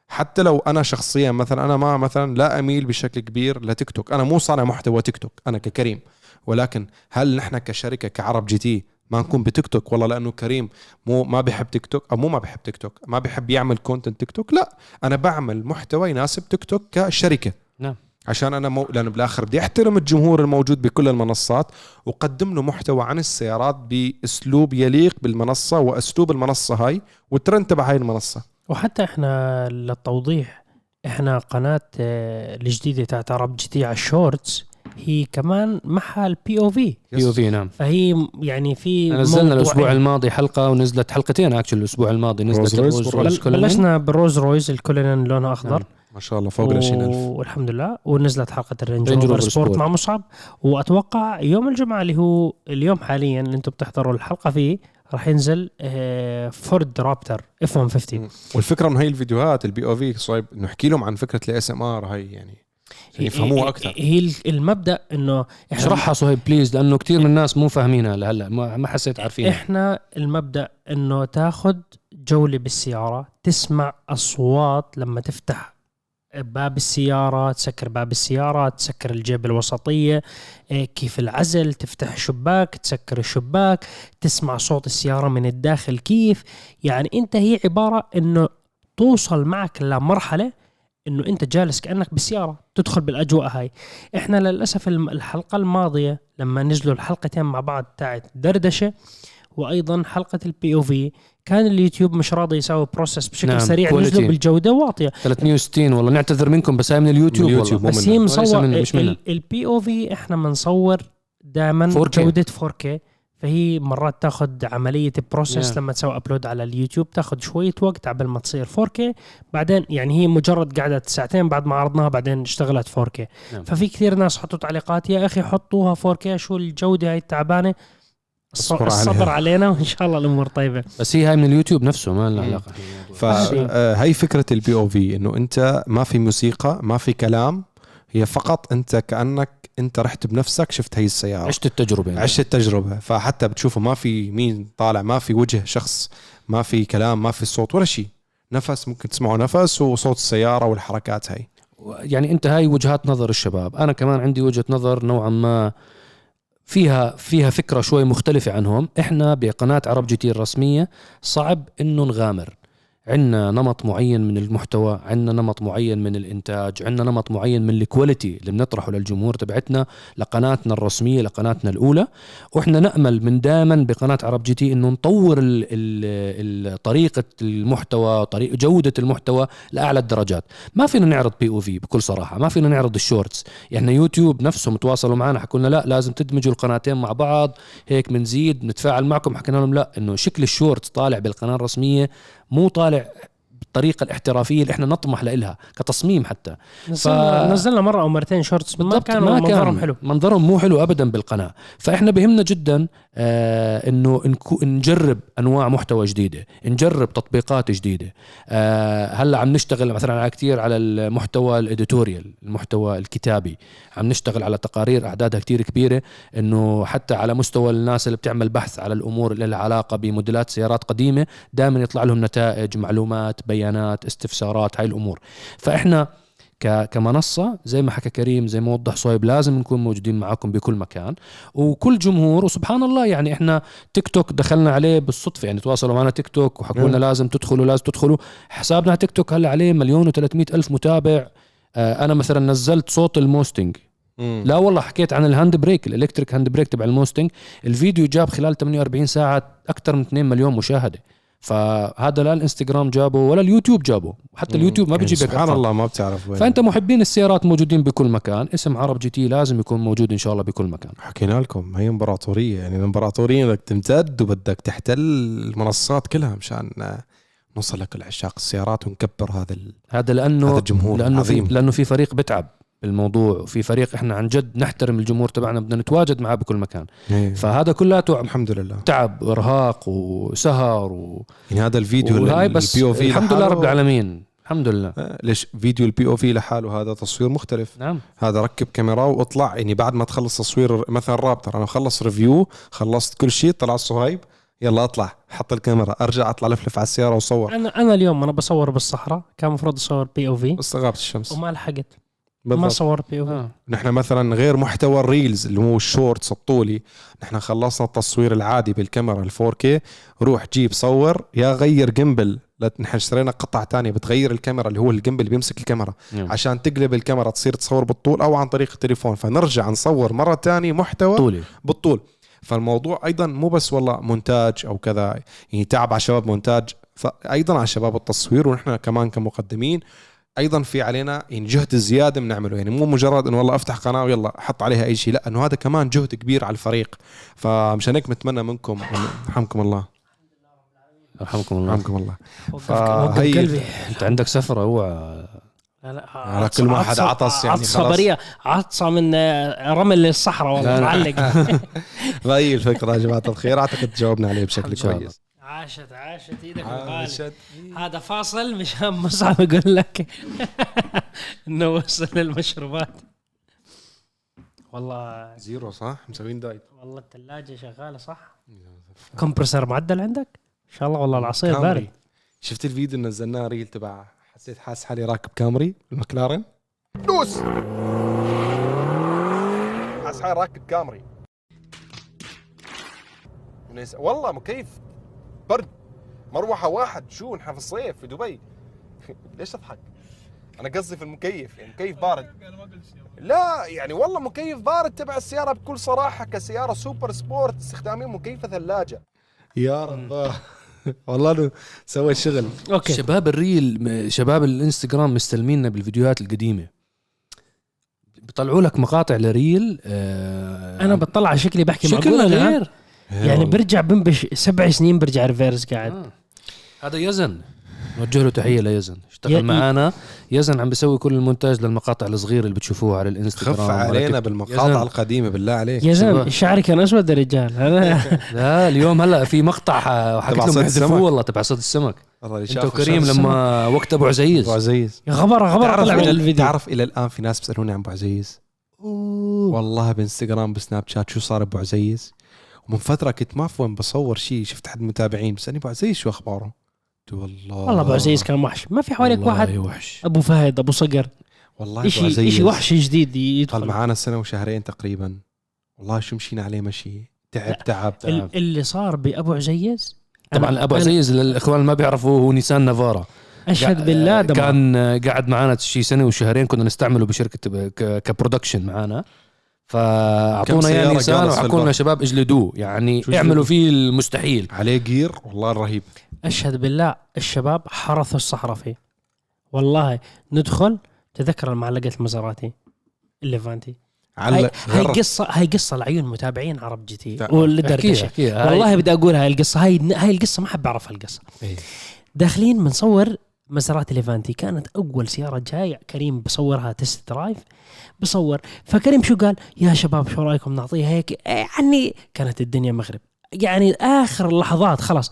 حتى لو أنا شخصيا مثلا أنا ما مثلا لا أميل بشكل كبير لتيك توك أنا مو صانع محتوى تيك توك أنا ككريم. ولكن هل نحن كشركة ك ArabGT ما نكون بتيك توك والله لأنه كريم. مو ما بيحب تيك توك أو مو ما بيحب تيك توك ما بيحب يعمل content تيك توك لا. أنا بعمل محتوى يناسب تيك توك كشركة. نعم. عشان أنا مو... لأنه بالآخر بدي أحترم الجمهور الموجود بكل المنصات واقدم له محتوى عن السيارات بأسلوب يليق بالمنصة وأسلوب المنصة هاي والترند تبع هاي المنصة. وحتى إحنا للتوضيح إحنا قناة آه، الجديدة تاعت ArabGT على ال shorts هي كمان معها ال POV POV نعم. فهي يعني في نزلنا. الأسبوع الماضي حلقة ونزلت حلقتين actually الأسبوع الماضي نزلت رولز رويس الروز رويس. بلشنا بالرولز رويس الكولينان لونها أخضر. نعم. ما شاء الله فوق ال 20000 والحمد لله. ونزلت حلقة الرينج رينج روفر سبورت. مع مصعب. وأتوقع يوم الجمعة اللي هو اليوم حاليا اللي أنتم بتحضروا الحلقة فيه راح ينزل فورد رابتر F-150 والفكرة إنه هي الفيديوهات ال POV صهيب نحكي لهم عن فكرة ال ASMR هي يعني يفهموها أكثر هي ال- المبدأ إنه إحنا اشرحها صهيب بليز لأنه كثير من الناس مو فاهمينها لهلا ما حسيت عارفينها. إحنا المبدأ إنه تاخذ جولة بالسيارة تسمع أصوات لما تفتح باب السيارة تسكر باب السيارة تسكر الجيب الوسطية إيه، كيف العزل تفتح شباك تسكر الشباك تسمع صوت السيارة من الداخل كيف. يعني أنت هي عبارة إنه توصل معك لمرحلة إنه أنت جالس كأنك بالسيارة تدخل بالأجواء هاي إحنا للأسف الم- الحلقة الماضية لما نزلوا الحلقتين مع بعض تاعت دردشة وأيضا حلقة ال POV كان اليوتيوب مش راضي يسوي process بشكل نعم،. سريع. نزلوا بالجودة واطية 360 والله نعتذر منكم بس هاي من اليوتيوب, من اليوتيوب، والله. بس. هي مصور. ال POV إحنا بنصور دائما 4K. جودة 4K فهي مرات تاخذ عملية process Yeah. لما تسوي upload على اليوتيوب تاخذ شوية وقت قبل ما تصير 4K بعدين يعني هي مجرد قعدت ساعتين بعد ما عرضناها بعدين اشتغلت 4K نعم. ففي كثير ناس حطوا تعليقات يا أخي حطوها 4K شو الجودة هاي التعبانة الصبر عليها. علينا وإن شاء الله الأمور طيبة بس هي هاي من اليوتيوب نفسه ما لنا مم. علاقة فهي فكرة البي أو في إنه أنت ما في موسيقى ما في كلام هي فقط أنت كأنك أنت رحت بنفسك شفت هي السيارة. عشت التجربة يعني. عشت التجربة. فحتى بتشوفه ما في مين طالع ما في وجه شخص ما في كلام ما في صوت ولا شيء. نفس ممكن تسمعوا نفس وصوت السيارة والحركات هاي. يعني أنت هاي وجهات نظر الشباب. أنا كمان عندي وجهة نظر نوعا ما فيها فيها فكرة شوي مختلفة عنهم. إحنا بقناة عرب جي تي الرسمية صعب إنه نغامر. عندنا نمط معين من المحتوى عندنا نمط معين من الإنتاج عندنا نمط معين من ال quality اللي بنطرحه للجمهور تبعتنا لقناتنا الرسمية لقناتنا الأولى. وإحنا نأمل من دائما بقناة عرب جي تي إنه نطور ال ال طريقة المحتوى طريقه جودة المحتوى لأعلى الدرجات. ما فينا نعرض POV بكل صراحة ما فينا نعرض ال shorts. يعني يوتيوب نفسهم تواصلوا معنا حكوا لنا لا لازم تدمجوا القناتين مع بعض هيك بنزيد نتفاعل معكم. حكينا لهم لا إنه شكل ال shorts طالع بالقناة الرسمية مو طالع بالطريقة الاحترافية اللي إحنا نطمح لها كتصميم حتى. نزلنا, نزلنا مرة أو مرتين shorts ما كانوا ما منظرهم كان حلو. منظرهم مو حلو ابدا بالقناة. فإحنا بهمنا جدا آه إنه نكو- نجرب أنواع محتوى جديدة نجرب تطبيقات جديدة. آه هلأ عم نشتغل مثلا على كثير على المحتوى الإديتوريال المحتوى الكتابي. عم نشتغل على تقارير أعدادها كثير كبيرة إنه حتى على مستوى الناس اللي بتعمل بحث على الأمور اللي لها علاقة بموديلات سيارات قديمة دائما يطلع لهم نتائج معلومات بيانات استفسارات هاي الأمور. فإحنا كمنصة زي ما حكى كريم زي ما وضح صهيب لازم نكون موجودين معاكم بكل مكان. وكل جمهور وسبحان الله يعني إحنا تيك توك دخلنا عليه بالصدفة. يعني تواصلوا معنا تيك توك وحكوا لنا نعم. لازم تدخلوا لازم تدخلوا. حسابنا على تيك توك هلا عليه مليون و300 ألف متابع. آه، أنا مثلا نزلت صوت الموستنج. مم. لا والله حكيت عن ال hand brake ال electric hand brake تبع الموستنج. الفيديو جاب خلال 48 ساعة أكثر من 2 مليون مشاهدة. فهذا لا الإنستغرام جابه ولا اليوتيوب جابه. حتى اليوتيوب ما يعني بيجيب لك سبحان. الله ما بتعرف وين. فأنت محبين السيارات موجودين بكل مكان. اسم عرب جي تي لازم يكون موجود إن شاء الله بكل مكان. حكينا لكم هي إمبراطورية. يعني الإمبراطورية بدك تمتد وبدك تحتل المنصات كلها مشان نوصل لكل عشاق السيارات ونكبر هذا. هذا لأنه هذا الجمهور لأنه في عظيم لأنه في فريق بتعب. بالموضوع وفي فريق إحنا عن جد نحترم الجمهور تبعنا بدنا نتواجد معاه بكل مكان. إيه. فهذا كلياته الحمد لله. تعب وإرهاق وسهر و... يعني هذا الفيديو وهاي بس ال POV الحمد لله رب العالمين. الحمد لله. ليش فيديو ال POV لحاله؟ هذا تصوير مختلف. نعم. هذا ركب كاميرا واطلع. يعني بعد ما تخلص تصوير مثلا رابتر أنا خلص review خلصت كل شيء طلع صهيب يلا اطلع حط الكاميرا أرجع أطلع لفلف على السيارة وصور. أنا أنا اليوم أنا بصور بالصحراء كان المفروض أصور POV بس غابت الشمس. وما لحقت. ما بالضبط. صورت POV آه. نحن مثلا غير محتوى ال reels اللي هو ال shorts الطولي نحن خلصنا التصوير العادي بالكاميرا ال 4K روح جيب صور يا غير gimbal نحن اشترينا قطعة تانية بتغير الكاميرا اللي هو الجيمبل اللي بيمسك الكاميرا. نعم. عشان تقلب الكاميرا تصير تصور بالطول أو عن طريق التليفون. فنرجع نصور مرة تانية محتوى طولي. بالطول. فالموضوع أيضا مو بس والله مونتاج أو كذا يعني تعب على شباب مونتاج. فايضا على شباب التصوير ونحن كمان كمقدمين أيضا في علينا يعني جهد زيادة بنعمله يعني مو مجرد إنه والله أفتح قناة ويلا حط عليها أي شيء لا إنه هذا كمان جهد كبير على الفريق. فمشان هيك بنتمنى منكم يرحمكم الله. يرحمكم الله. يرحمكم الله. فهي- قلبي. أنت عندك سفرة اوعى لا لا على كل واحد عطس يعني عطسه. بريئه عطسه من آه، رمل الصحراء والله. معلق. (laughs) (laughs) فهي الفكرة يا جماعة الخير. أعتقد جاوبنا عليه بشكل إن شاء الله. كويس. عاشت عاشت إيدك عاشت. هذا فاصل مشان مصعب يقول لك إنه وصل للمشروبات والله zero صح؟ مسوين diet. والله الثلاجه شغالة صح؟ compressor معدل عندك؟ إن شاء الله والله العصير. بارد. شفت الفيديو اللي نزلناه reel تبع حسيت حاسس حالي راكب كامري المكلارن دوس حاسس حالي راكب كامري. والله مكيف مروحة واحد شو نحن في الصيف في دبي؟ (laughs) ليش تضحك؟ أنا قصدي في المكيف يعني مكيف بارد. لا يعني والله مكيف بارد تبع السيارة بكل صراحة كسيارة super sport استخدامين مكيفة ثلاجة. يا رب (laughs) والله انه سوى شغل. okay. شباب ال reel شباب الإنستغرام مستلميننا بالفيديوهات القديمة. بيطلعوا لك مقاطع ل reel آه أنا بطلع على شكلي بحكي شكلنا غير. يعني برجع بنبش سبع سنين برجع reverse قاعد. آه. هذا يزن. نوجه له تحية ليزن. اشتغل معنا يزن عم بيسوي كل المونتاج للمقاطع الصغيرة اللي بتشوفوها على الإنستغرام خف علينا. بالمقاطع يزن. القديمة بالله عليك. شباب. شعري كان أسود يا رجال. (laughs) لا اليوم هلأ في مقطع حكيت لهم صيد يحذفوه السمك. والله تبع صيد السمك. الله انت وكريم لما وقت أبو عزيز. أبو عزيز. يا غبر غبر تعرف طلع من إلى- الفيديو. تعرف إلى الآن في ناس بيسالوني عن أبو عزيز؟ والله بإنستغرام بسناب شات شو صار أبو عزيز؟ ومن فترة كنت ما في وين بصور شيء شفت حد متابعين بسألني أبو عزيز شو أخباره؟ والله. والله أبو عزيز كان وحش. ما في حواليك واحد؟ وحش. أبو فهد أبو صقر. والله أبو شيء عزيز. شيء وحش جديد قال يدخل معانا سنة وشهرين تقريبا. والله شو مشينا عليه مشي. تعب تعب ال- اللي صار بأبو عزيز طبعا أبو عزيز للإخوان اللي ما بيعرفوا هو نيسان نافارا. أشهد بالله دمار. كان قاعد معنا شي سنة وشهرين كنا نستعمله بشركة ك- كبرودكشن معنا كم فاعطونا يا نيسان البر. شباب إجلدوه. يعني اعملوا؟ فيه المستحيل. عليه جير؟ والله رهيب. أشهد بالله الشباب حرثوا الصحراء فيه. والله ندخل تذكر المعلقة المزاراتي الليفانتي هاي, علق هاي. قصه هاي قصة لعيون متابعين عرب جي تي. لا، واللي احكيها دردشه احكيها هاي- والله بدي أقول هاي القصة. هاي هاي القصة ما حب أعرف القصة إيه. داخلين بنصور مزرعة ليفانتي كانت أول سيارة جاي كريم بصورها تست درايف بصور. فكريم شو قال؟ يا شباب شو رأيكم نعطيها هيك؟ يعني كانت الدنيا مغرب. يعني آخر اللحظات خلاص.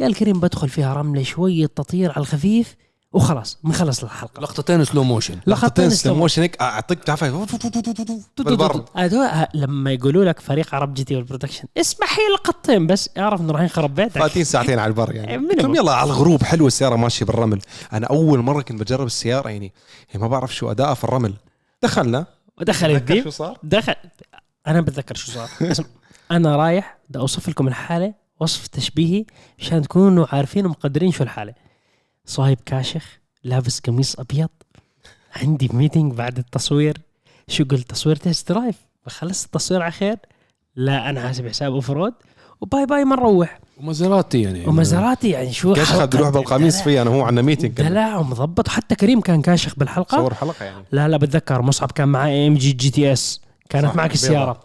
قال كريم بدخل فيها رملة شوية تطير على الخفيف وخلاص بنخلص الحلقة. لقطتين slow motion لقطتين slow motion هيك أعطيك تعرف بالبر. هذول لما يقولوا لك فريق عرب جي تي وال production اسمح لي لقطتين بس اعرف إنه راح يخرب بيتك. فاتين ساعتين على البر يعني. منو؟ قلت لهم يلا على الغروب حلوة السيارة ماشية بالرمل. أنا أول مرة كنت بجرب السيارة يعني هي ما بعرف شو أدائها في الرمل. دخلنا. ودخل الديب. شو صار؟ دخل. أنا بتذكر شو صار. أنا رايح بدي أوصف لكم الحالة. وصف تشبيهي مشان تكونوا عارفين ومقدرين شو الحالة. صهيب كاشخ لابس قميص أبيض عندي meeting بعد التصوير. شو قلت؟ تصوير test drive خلصت التصوير على خير. لا أنا حاسب حساب off-road. و bye bye ما نروح. ومزاراتي يعني. ومزاراتي يعني شو كشخ بيروح بالقميص دلع- في أنا هو عنا ميتنج دلع ومضبط. حتى كريم كان كاشخ بالحلقة. صور حلقة يعني. لا لا بتذكر مصعب كان معي ام جي جي تي اس كانت معك بيضة. السياره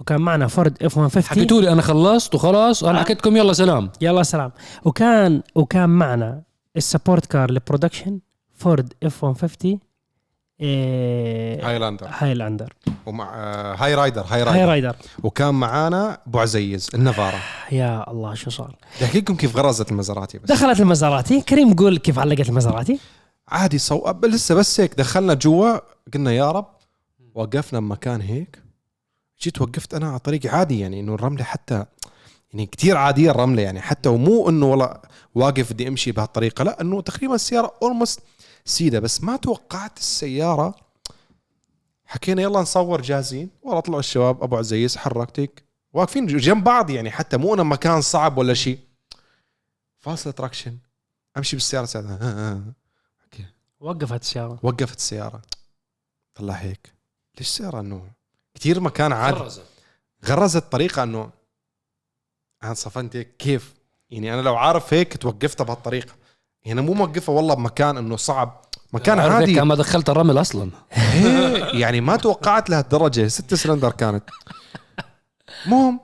وكان معنا فورد اف 150 حكيتوا لي أنا خلصت وخلاص أنا آه. حكيت لكم يلا سلام. يلا سلام. وكان وكان معنا السبورت كار للبرودكشن فورد اف 150 إيه هايلاندر هايلاندر ومع آه، هاي رايدر هاي هاي رايدر رايدر وكان معانا أبو عزيز النفارة. يا الله شو صار؟ بدي احكي لكم كيف غرزت المزاراتي بس. دخلت المزاراتي. كريم قول كيف علقت المزاراتي. عادي صو لسه بس هيك دخلنا جوا قلنا يا رب وقفنا بمكان هيك. جيت وقفت أنا على طريقي عادي يعني إنه الرملة حتى يعني كتير عادية الرملة يعني حتى ومو إنه والله واقف بدي أمشي بهالطريقة لا إنه تقريبا السيارة اولموست سيدة بس ما توقعت السيارة. حكينا يلا نصور جاهزين والله طلعوا الشباب أبو عزيز حركت هيك واقفين جنب بعض يعني حتى مو إنه مكان صعب ولا شيء فاصل traction أمشي بالسيارة ساعتها. (laughs) وقفت السيارة. وقفت السيارة. طلع هيك. ليش السيارة إنه كثير مكان عادي غرزت. طريقة إنه أنا صفنت هيك. كيف؟ يعني أنا لو عارف هيك توقفتها بهالطريقة. هنا مو موقفها والله بمكان إنه صعب. مكان عادي. كان ما دخلت الرمل أصلا. (laughs) إيه، يعني ما توقعت لهالدرجة. ست سلندر كانت. مهم.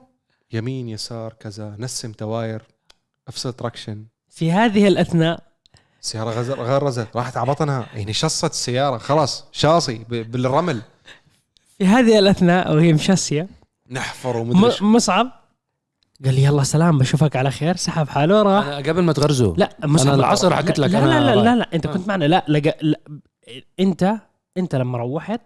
يمين يسار كذا. نسم تواير. أفصل traction في هذه الأثناء السيارة غرزت. راحت على بطنها. يعني شصت السيارة. خلاص. شاصي ب- بالرمل. في هذه الأثناء وهي مشسيه نحفر ومدري. م- مصعب قال لي يلا سلام بشوفك على خير سحب حاله راح أنا قبل ما تغرزوا. لا مصعب أنا العصر حكيت لك لا أنا لا لا, رايح. لا, لا أنت آه. كنت معنا. لا, لقى لا أنت أنت لما روحت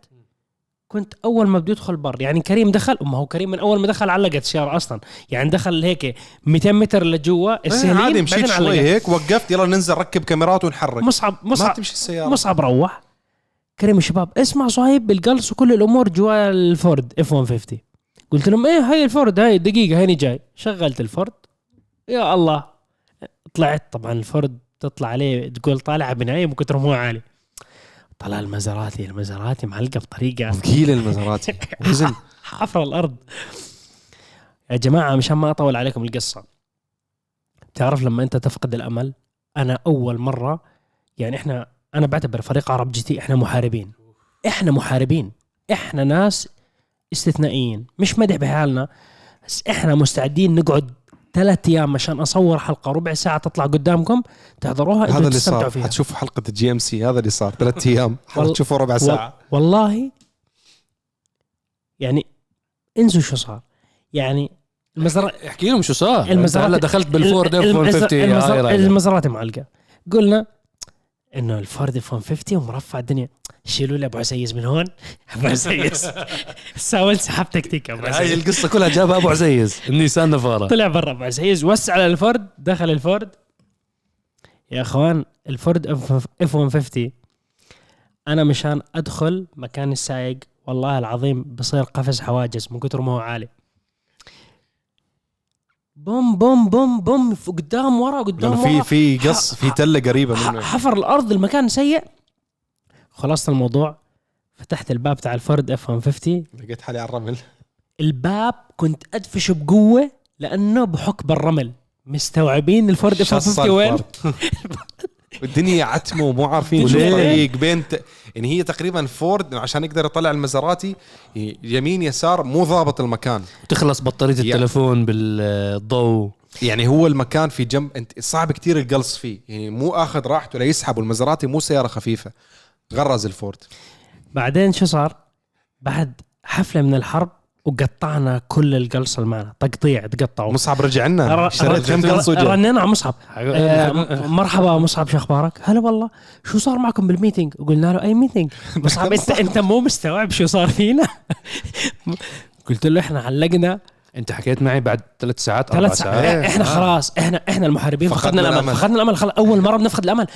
كنت أول ما بده يدخل بر. يعني كريم دخل ما هو كريم من أول ما دخل علقت السياره أصلا. يعني دخل هيك 200 متر لجوا إيه، السهلين عادي مشيت شوي. هيك وقفت يلا ننزل ركب كاميرات ونحرك. مصعب ما مصعب تمشي السيارة. مصعب روح. كريم الشباب اسمع صهيب بالقلص وكل الأمور جوا الفورد F 150 قلت لهم إيه هاي الفورد هاي دقيقة هيني جاي. شغلت الفورد. يا الله. طلعت طبعا الفورد تطلع عليه تقول طالع بناية من كتر ما هو عالي. طلع المزاراتي المزاراتي معلقة بطريقة. ثقيل المزاراتي وزن (laughs) حفر الأرض. يا جماعة مشان ما أطول عليكم القصة. تعرف لما أنت تفقد الأمل أنا أول مرة يعني إحنا أنا بعتبر فريق عرب جي تي إحنا محاربين. إحنا محاربين. إحنا ناس استثنائيين. مش مدح بحالنا. بس إحنا مستعدين نقعد ثلاث أيام عشان أصور حلقة. ربع ساعة تطلع قدامكم تحضروها هذا اللي صار. فيها. حتشوفوا حلقة الجي ام سي هذا اللي صار. ثلاث أيام. (laughs) حتشوفوا ربع ساعة. والله يعني انسوا شو صار. يعني المزرعه احكي لهم شو صار. هلا دخلت بالفورد اف المز- 150 المز- هاي رايدر. المزرات معلقه قلنا إنه الفورد اف 150 ومرفع الدنيا. شيلوا لي أبو عزيز من هون. (laughs) أبو عزيز. ساولت سحب تكتيك أبو هاي عزيز. القصة كلها جابها أبو عزيز. (laughs) النيسان نفارة. طلع برا أبو عزيز. وسع على الفورد دخل الفورد يا أخوان الفورد F 150 أنا مشان أدخل مكان السايق والله العظيم بصير قفز حواجز من كثر ما هو عالي. بوم بوم بوم بوم في قدام ورا قدام لأنه في ورا. في قص في تلة قريبة منه. حفر الأرض المكان سيء. خلصت الموضوع فتحت الباب تاع الفورد F 150 لقيت حالي على الرمل. الباب كنت أدفشه بقوة لأنه بحك بالرمل مستوعبين الفورد F شص 150 وين؟ (laughs) والدنيا عتمة ومو عارفين شو؟ الطريق بين ت... يعني هي تقريبا فورد عشان يقدر يطلع المزراتي يمين يسار مو ضابط المكان تخلص بطارية يا. التليفون بالضوء يعني هو المكان في جنب انت صعب كتير القلص فيه يعني مو آخذ راحته ليسحب والمزراتي مو سيارة خفيفة غرز الفورد بعدين شو صار؟ بعد حفلة من الحرب وقطعنا كل القلص اللي معنا تقطيع تقطعوا مصعب رجع لنا اشتريت كم قلص رنينا على مصعب آه، مرحبا مصعب شو أخبارك؟ هلا والله شو صار معكم بال meeting؟ قلنا له أي meeting؟ (laughs) مصعب انت أنت مو مستوعب شو صار فينا؟ (laughs) قلت له إحنا علقنا انت حكيت معي بعد ثلاث ساعات ثلاث ساعات. ساعات. إحنا خلاص إحنا إحنا المحاربين فقدنا فقدنا الأمل. فقدنا الأمل. خلاص أول مرة بنفقد الأمل.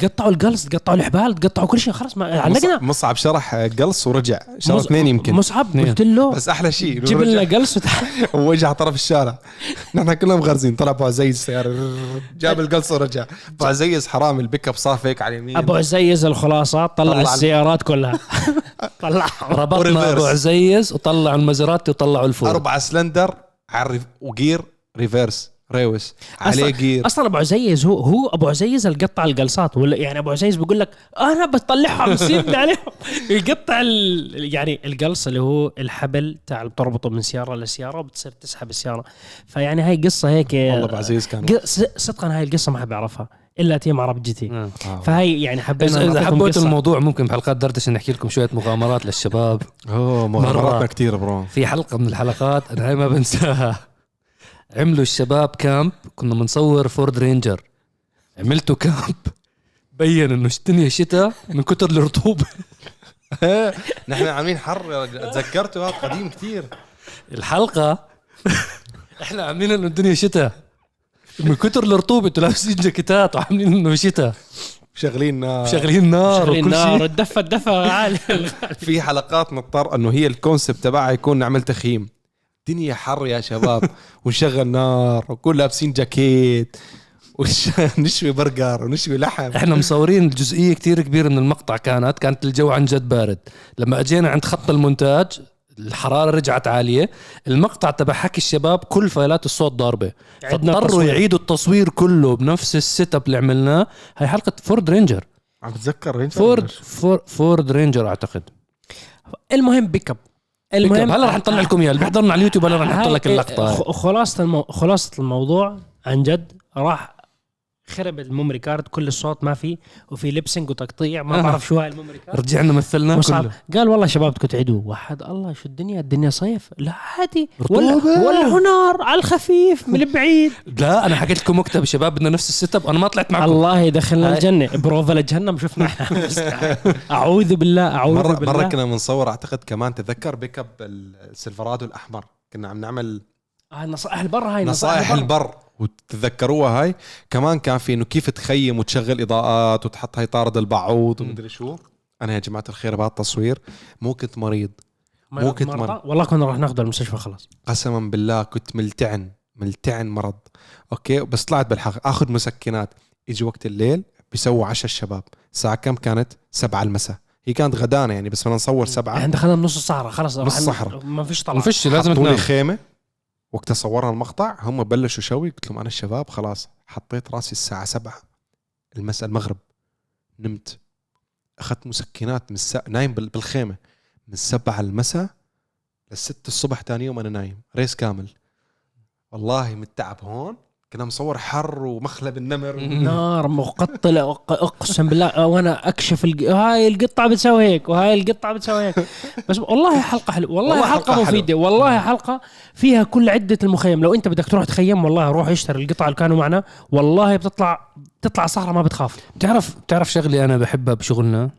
تقطعوا القلص تقطعوا الحبال تقطعوا كل شيء خلاص ما علقنا مصعب- شرح قلص ورجع. شرح مص- اثنين يمكن. مصعب. قلت له بس أحلى شيء جيب لنا قلص ووجه (laughs) طرف الشارع. نحن كلنا مغرزين طلع أبو عزيز السياره جاب القلص ورجع. أبو عزيز حرام البيك أب صار هيك على اليمين. أبو عزيز الخلاصات طلع, طلع- السيارات كلها. (laughs) طلع ربطنا. أبو عزيز وطلعوا المزراتي وطلعوا الفول. أربعة سلندر على الريف- وجير ريفيرس ريوس. عليه أصلاً- جير. أصلا أبو عزيز هو هو أبو عزيز اللي قطع القلصات ولا يعني أبو عزيز بيقول لك أنا بطلعهم سيبني عليهم. (laughs) يقطع ال يعني القلص اللي هو الحبل تاع اللي بتربطه من سيارة لسيارة وبتصير تسحب السيارة. فيعني هاي قصة هيك والله أبو عزيز كان صدقا هاي القصة ما حد بيعرفها. إلا team عرب GT. آه. آه. فهي يعني حبينا إذا حبيتوا قصة. الموضوع ممكن بحلقات دردشة نحكي لكم شوية مغامرات للشباب. أوه. مغامراتنا كثير bro. في حلقة من الحلقات أنا هاي ما بنساها. عملوا الشباب camp كنا بنصور فورد رينجر عملتوا camp. بين إنه الدنيا شتاء من كتر الرطوبة. (laughs) نحن عاملين حر تذكرته هذا قديم كثير الحلقة (laughs) إحنا عاملين إنه الدنيا شتاء من كتر الرطوبة أنتوا لابسين جاكيتات وعاملين انه شتاء. شغلين نار. شغلين نار شغلين وكل نار. شيء الدفه الدفة عالي (laughs) في حلقات نضطر انه هي ال concept تبعها يكون نعمل تخييم. الدنيا حر يا شباب. (laughs) ونشغل نار وكل لابسين جاكيت. ونشوي (laughs) برجر ونشوي لحم. إحنا مصورين جزئيه كتير كبيرة من المقطع كانت كانت الجو عن جد بارد. لما اجينا عند خط المونتاج الحرارة رجعت عالية. المقطع تبع حكي الشباب كل فايلات الصوت ضاربة. فاضطروا التصوير. يعيدوا التصوير كله بنفس ال setup اللي عملناه. هي حلقة فورد رينجر. عم بتذكر رينجر؟ فورد فور فورد رينجر أعتقد. المهم بيك أب. المهم هلا رح نطلع لكم إياه. اللي بيحضرنا على اليوتيوب هلا رح نحط لك اللقطة. خلاصة المو... خلاصة الموضوع عن جد راح خرب ال memory card كل الصوت ما في وفي missing وتقطيع ما آه. بعرف شو هاي ال memory card. رجعنا مثلناه كله. قال والله شباب بدكم تعيدوا وحد الله شو الدنيا؟ الدنيا صيف. لا عادي. ولا. ولا على الخفيف من بعيد لا أنا حكيت لكم وقتها شباب بدنا نفس ال setup. أنا ما طلعت معكم. الله يدخلنا. الجنة. بروفا لجهنم شفنا. (laughs) أعوذ بالله أعوذ مرة بالله. مرة كنا بنصور أعتقد كمان تذكر بيك أب السيلفرادو الأحمر. كنا عم نعمل آه، نصائح البر هاي نصائح البر. وتتذكروها هاي. كمان كان في إنه كيف تخيم وتشغل إضاءات وتحط هاي طارد البعوض. ومدري شو. أنا يا جماعة الخير بهذا التصوير مو كنت مريض. مو كنت؟ مرض. والله كنا راح ناخذه المستشفى خلاص. قسما بالله كنت ملتعن ملتعن مرض. أوكي؟ بس طلعت بالحق. آخذ مسكنات. يجي وقت الليل بيسووا عشاء الشباب. الساعة كم كانت؟ سبعة المساء. هي كانت غدانة يعني بس بدنا نصور سبعة. إحنا دخلنا بنص الصحراء خلاص نص ن- صحراء. ما فيش طلع ما فيش لازم حطوا لي تنام. خيمة. وقت صورنا المقطع هم بلشوا شوي قلت لهم أنا الشباب خلاص حطيت راسي الساعة سبعة المساء المغرب نمت. أخذت مسكنات من الساعة نايم بال- بالخيمة. من سبعة المساء للست الصبح ثاني يوم أنا نايم ريس كامل. والله متعب هون. كنا مصور حر ومخلب النمر. نار مقتلة أق- أقسم بالله وأنا أكشف الق... هاي القطعة بتسوي هيك وهاي القطعة بتسوي هيك. بس والله حلقة حلوة والله, والله حلقة, حلقة مفيدة والله حلقة فيها كل عدة المخيم. لو أنت بدك تروح تخيم والله روح اشتري القطعة اللي كانوا معنا. والله بتطلع بتطلع صحراء ما بتخاف. بتعرف بتعرف شغلة أنا بحبها بشغلنا؟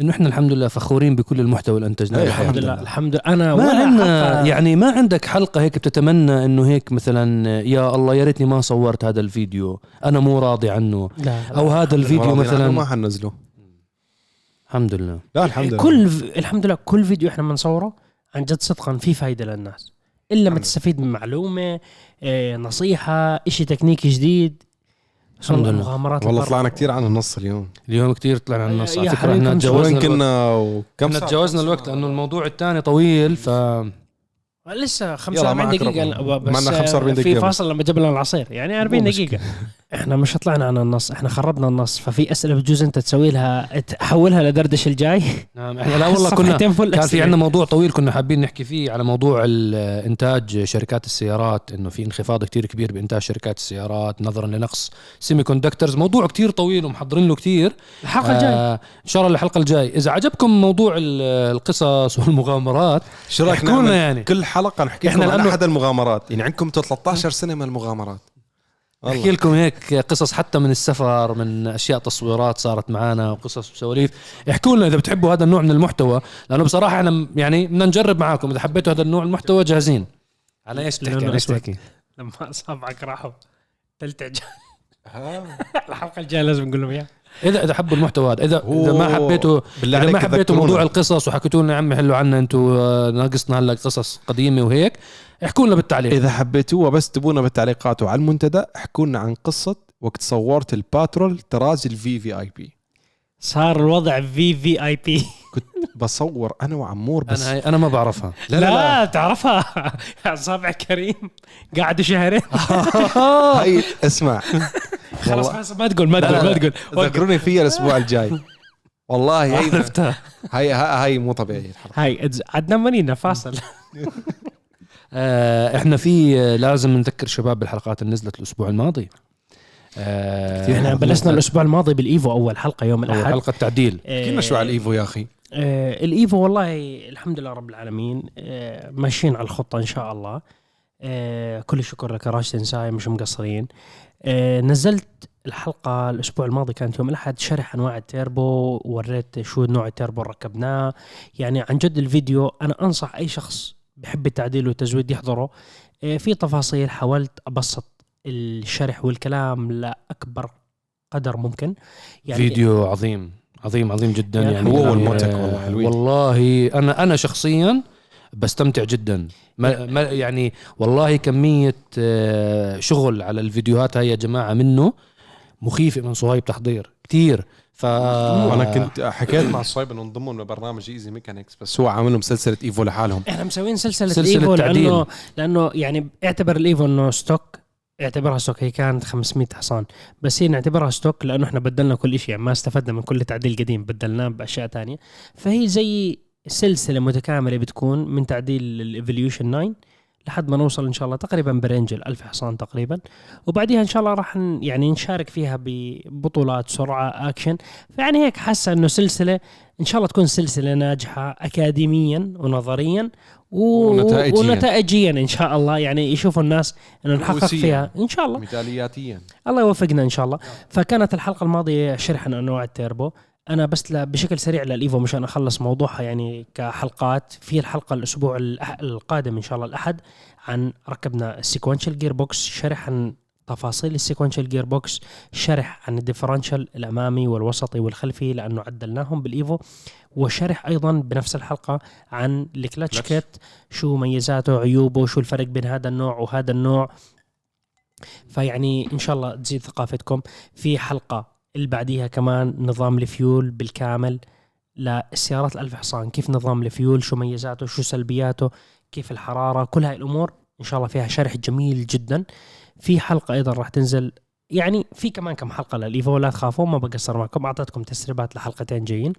إنه إحنا الحمد لله فخورين بكل المحتوى اللي أنتجناه إيه، الحمد. لله. الحمد لله أنا ما عندنا يعني ما عندك حلقة هيك بتتمنى إنه هيك مثلا يا الله يا ريتني ما صورت هذا الفيديو. أنا مو راضي عنه. لا لا. أو هذا الفيديو ما مثلا حنزله الحمد لله. لا الحمد لله. كل الحمد لله. كل فيديو إحنا بنصوره عن جد صدقا في فايدة للناس. إلا ما تستفيد من معلومة إيه، نصيحة إشي تكنيكي جديد الحمد والله لله. مغامرات والله. طلعنا كتير عن النص اليوم اليوم كتير طلعنا عن النص يا على فكرة إحنا كم تجاوزنا. كنا وكم إحنا ساعة؟ تجاوزنا الوقت لأنه الموضوع الثاني طويل ف لسه يلا 45 معك دقيقة. بس معنا 45 في دقيقة فاصل لما جبنا العصير يعني 40 مو دقيقة إحنا مش طلعنا عن النص إحنا خربنا النص. ففي أسئلة بجوز أنت تسوي لها تحولها لدردش الجاي؟ نعم إحنا لا والله كنا كان في. عندنا موضوع طويل كنا حابين نحكي فيه على موضوع انتاج شركات السيارات إنه في انخفاض كتير كبير بإنتاج شركات السيارات نظرا لنقص سيمي كوندكترز موضوع كتير طويل ومحضرين له كتير. الحلقة الجاية. آه إن شاء الله الحلقة الجاي إذا عجبكم موضوع ال- القصص والمغامرات شو رأيك احكوا لنا نعمل يعني. كل حلقة نحكي لكم عن أحد المغامرات؟ يعني عندكم 13 سنة من المغامرات. أحكي لكم هيك قصص حتى من السفر من أشياء تصويرات صارت معنا وقصص وسواليف. احكوا لنا إذا بتحبوا هذا النوع من المحتوى لأنه بصراحة إحنا يعني بدنا نجرب معاكم. إذا حبيتوا هذا النوع من المحتوى جاهزين. على إيش بتحكي؟ إيش. بتحكي؟ لما أصابعك راحوا. تلتع (laughs) الحلقة الجاية لازم نقول لهم إياها. اذا إذا حبوا المحتوى هذا اذا إذا ما. حبيتوا إذا ما حبيتوا موضوع. القصص وحكيتوا لنا يا عمي حلوا عنا أنتم آه، ناقصنا هلا قصص قديمة وهيك احكوا لنا بالتعليق. إذا حبيتوها بس تبونا بالتعليقات وعلى المنتدى احكوا لنا عن قصة وقت صورت الباترول طراز ال VVIP صار الوضع VVIP كنت بصور أنا وعمور بس. أنا أنا ما بعرفها. لا لا, لا. تعرفها. اصابع كريم. قعدوا شهرين. (laughs) هاي اسمع. خلاص ما تقول ما لا، تقول لا، ما تقول. ذكروني فيها الأسبوع الجاي. والله هي عرفتها. هاي هاي مو طبيعيه الحركه هاي عدنان منينا فاصل (laughs) آه إحنا في آه، لازم نذكر شباب بالحلقات اللي نزلت الأسبوع الماضي. آه إحنا بلشنا الأسبوع الماضي بالإيفو أول حلقة يوم أول الأحد. حلقة تعديل آه، كنا شو على الإيفو يا أخي. آه الإيفو والله الحمد لله رب العالمين آه ماشيين على الخطة إن شاء الله. آه كل الشكر لك راشد نساي مش مقصرين. آه نزلت الحلقة الأسبوع الماضي كانت يوم الأحد شرح أنواع التيربو وريت شو نوع التيربو اللي ركبناه. يعني عن جد الفيديو أنا أنصح أي شخص بحب التعديل والتزويد يحضره آه في تفاصيل حاولت أبسط الشرح والكلام لاكبر قدر ممكن. يعني فيديو عظيم عظيم عظيم جدا. يعني يعني, هو يعني آه، والله حلوين. والله أنا أنا شخصيا بستمتع جدا. ما ما يعني والله كمية آه، شغل على الفيديوهات هاي يا جماعة منه مخيفه من صهيب تحضير. كتير. ف أنا كنت (clears throat) حكيت مع صهيب انه انضموا لبرنامج Easy Mechanics بس هو عامل لهم سلسلة ايفو لحالهم. إحنا مسوين سلسلة, سلسلة سلسلة ايفو تعديل. لأنه لأنه يعني اعتبر الايفو إنه stock اعتبرها stock هي كانت 500 حصان. بس هي نعتبرها stock لأنه إحنا بدلنا كل شيء يعني ما استفدنا من كل تعديل قديم بدلناه بأشياء تانية. فهي زي سلسلة متكاملة بتكون من تعديل الايفوليوشن 9 لحد ما نوصل إن شاء الله تقريبا ب range ال 1000 حصان تقريبا. وبعديها إن شاء الله راح يعني نشارك فيها ببطولات سرعة أكشن. فيعني هيك حاسة إنه سلسلة إن شاء الله تكون سلسلة ناجحة اكاديميا ونظريا و... ونتائجياً. ونتائجيا إن شاء الله. يعني يشوفوا الناس إنه نحقق. فيها. إن شاء الله. مثالياتيا. الله يوفقنا إن شاء الله. فكانت الحلقة الماضية شرح عن أنواع التيربو. أنا بس بشكل سريع للإيفو مشان أخلص موضوعها يعني كحلقات. في الحلقة الأسبوع القادم إن شاء الله الأحد عن ركبنا ال sequential gearbox شرح عن تفاصيل ال sequential gearbox شرح عن ال differential الأمامي والوسطي والخلفي لأنه عدلناهم بالإيفو وشرح أيضا بنفس الحلقة عن ال clutch clutch. kit شو ميزاته عيوبه شو الفرق بين هذا النوع وهذا النوع. فيعني إن شاء الله تزيد ثقافتكم. في حلقة اللي بعديها كمان نظام الفيول بالكامل للسيارات الألف حصان. كيف نظام الفيول؟ شو ميزاته؟ شو سلبياته؟ كيف الحرارة؟ كل هاي الأمور إن شاء الله فيها شرح جميل جدا. في حلقة أيضا راح تنزل يعني في كمان كم حلقة للإيفو لا تخافوا ما بقصر معكم. أعطيتكم تسريبات لحلقتين جايين.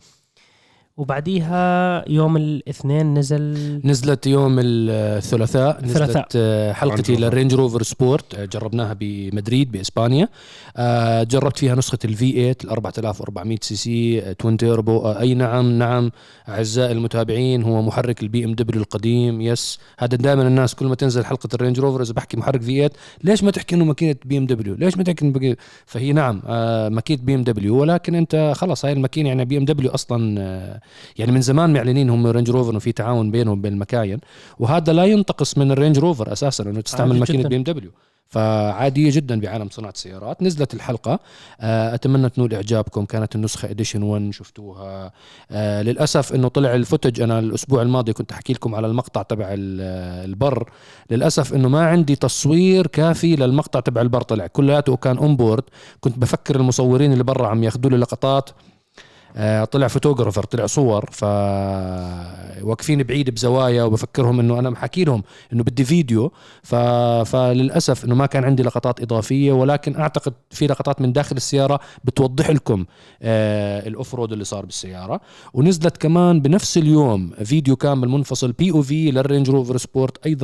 وبعديها يوم الاثنين نزل نزلت يوم الثلاثاء الثلاثاء. نزلت آه، حلقتي. للرينج روفر سبورت جربناها بمدريد بإسبانيا. آه، جربت فيها نسخة ال V 8 ال 4400 cc twin turbo آه، أي نعم نعم. أعزائي المتابعين هو محرك البي ام دبليو القديم yes هذا دائما الناس كل ما تنزل حلقة الرينج روفر إذا بحكي محرك V 8 ليش ما تحكي إنه ماكينة بي ام دبليو ليش ما تحكي إنه فهي نعم ماكينة بي ام دبليو ولكن أنت خلص هاي الماكينة يعني بي ام دبليو أصلا يعني من زمان معلنين هم رينج روفر انه في تعاون بينهم وبين المكاين وهذا لا ينتقص من الرينج روفر أساسا انه تستعمل ماكينة. بي ام دبليو فعادية جدا بعالم صناعة السيارات. نزلت الحلقة. آه، أتمنى تنول إعجابكم. كانت النسخة edition 1 شفتوها. آه، للأسف إنه طلع ال footage. أنا الأسبوع الماضي كنت أحكي لكم على المقطع تبع ال- البر. للأسف إنه ما عندي تصوير كافي للمقطع تبع البر طلع. كلياته كان on board كنت بفكر المصورين اللي برا عم ياخذوا لي لقطات. طلع photographer طلع صور ف واقفين بعيد بزوايا وبفكرهم إنه أنا محكي لهم إنه بدي فيديو. ف... فللاسف إنه ما كان عندي لقطات إضافية ولكن أعتقد في لقطات من داخل السيارة بتوضح لكم آه ال off road اللي صار بالسيارة. ونزلت كمان بنفس اليوم فيديو كامل منفصل POV للرينج روفر سبورت أيضا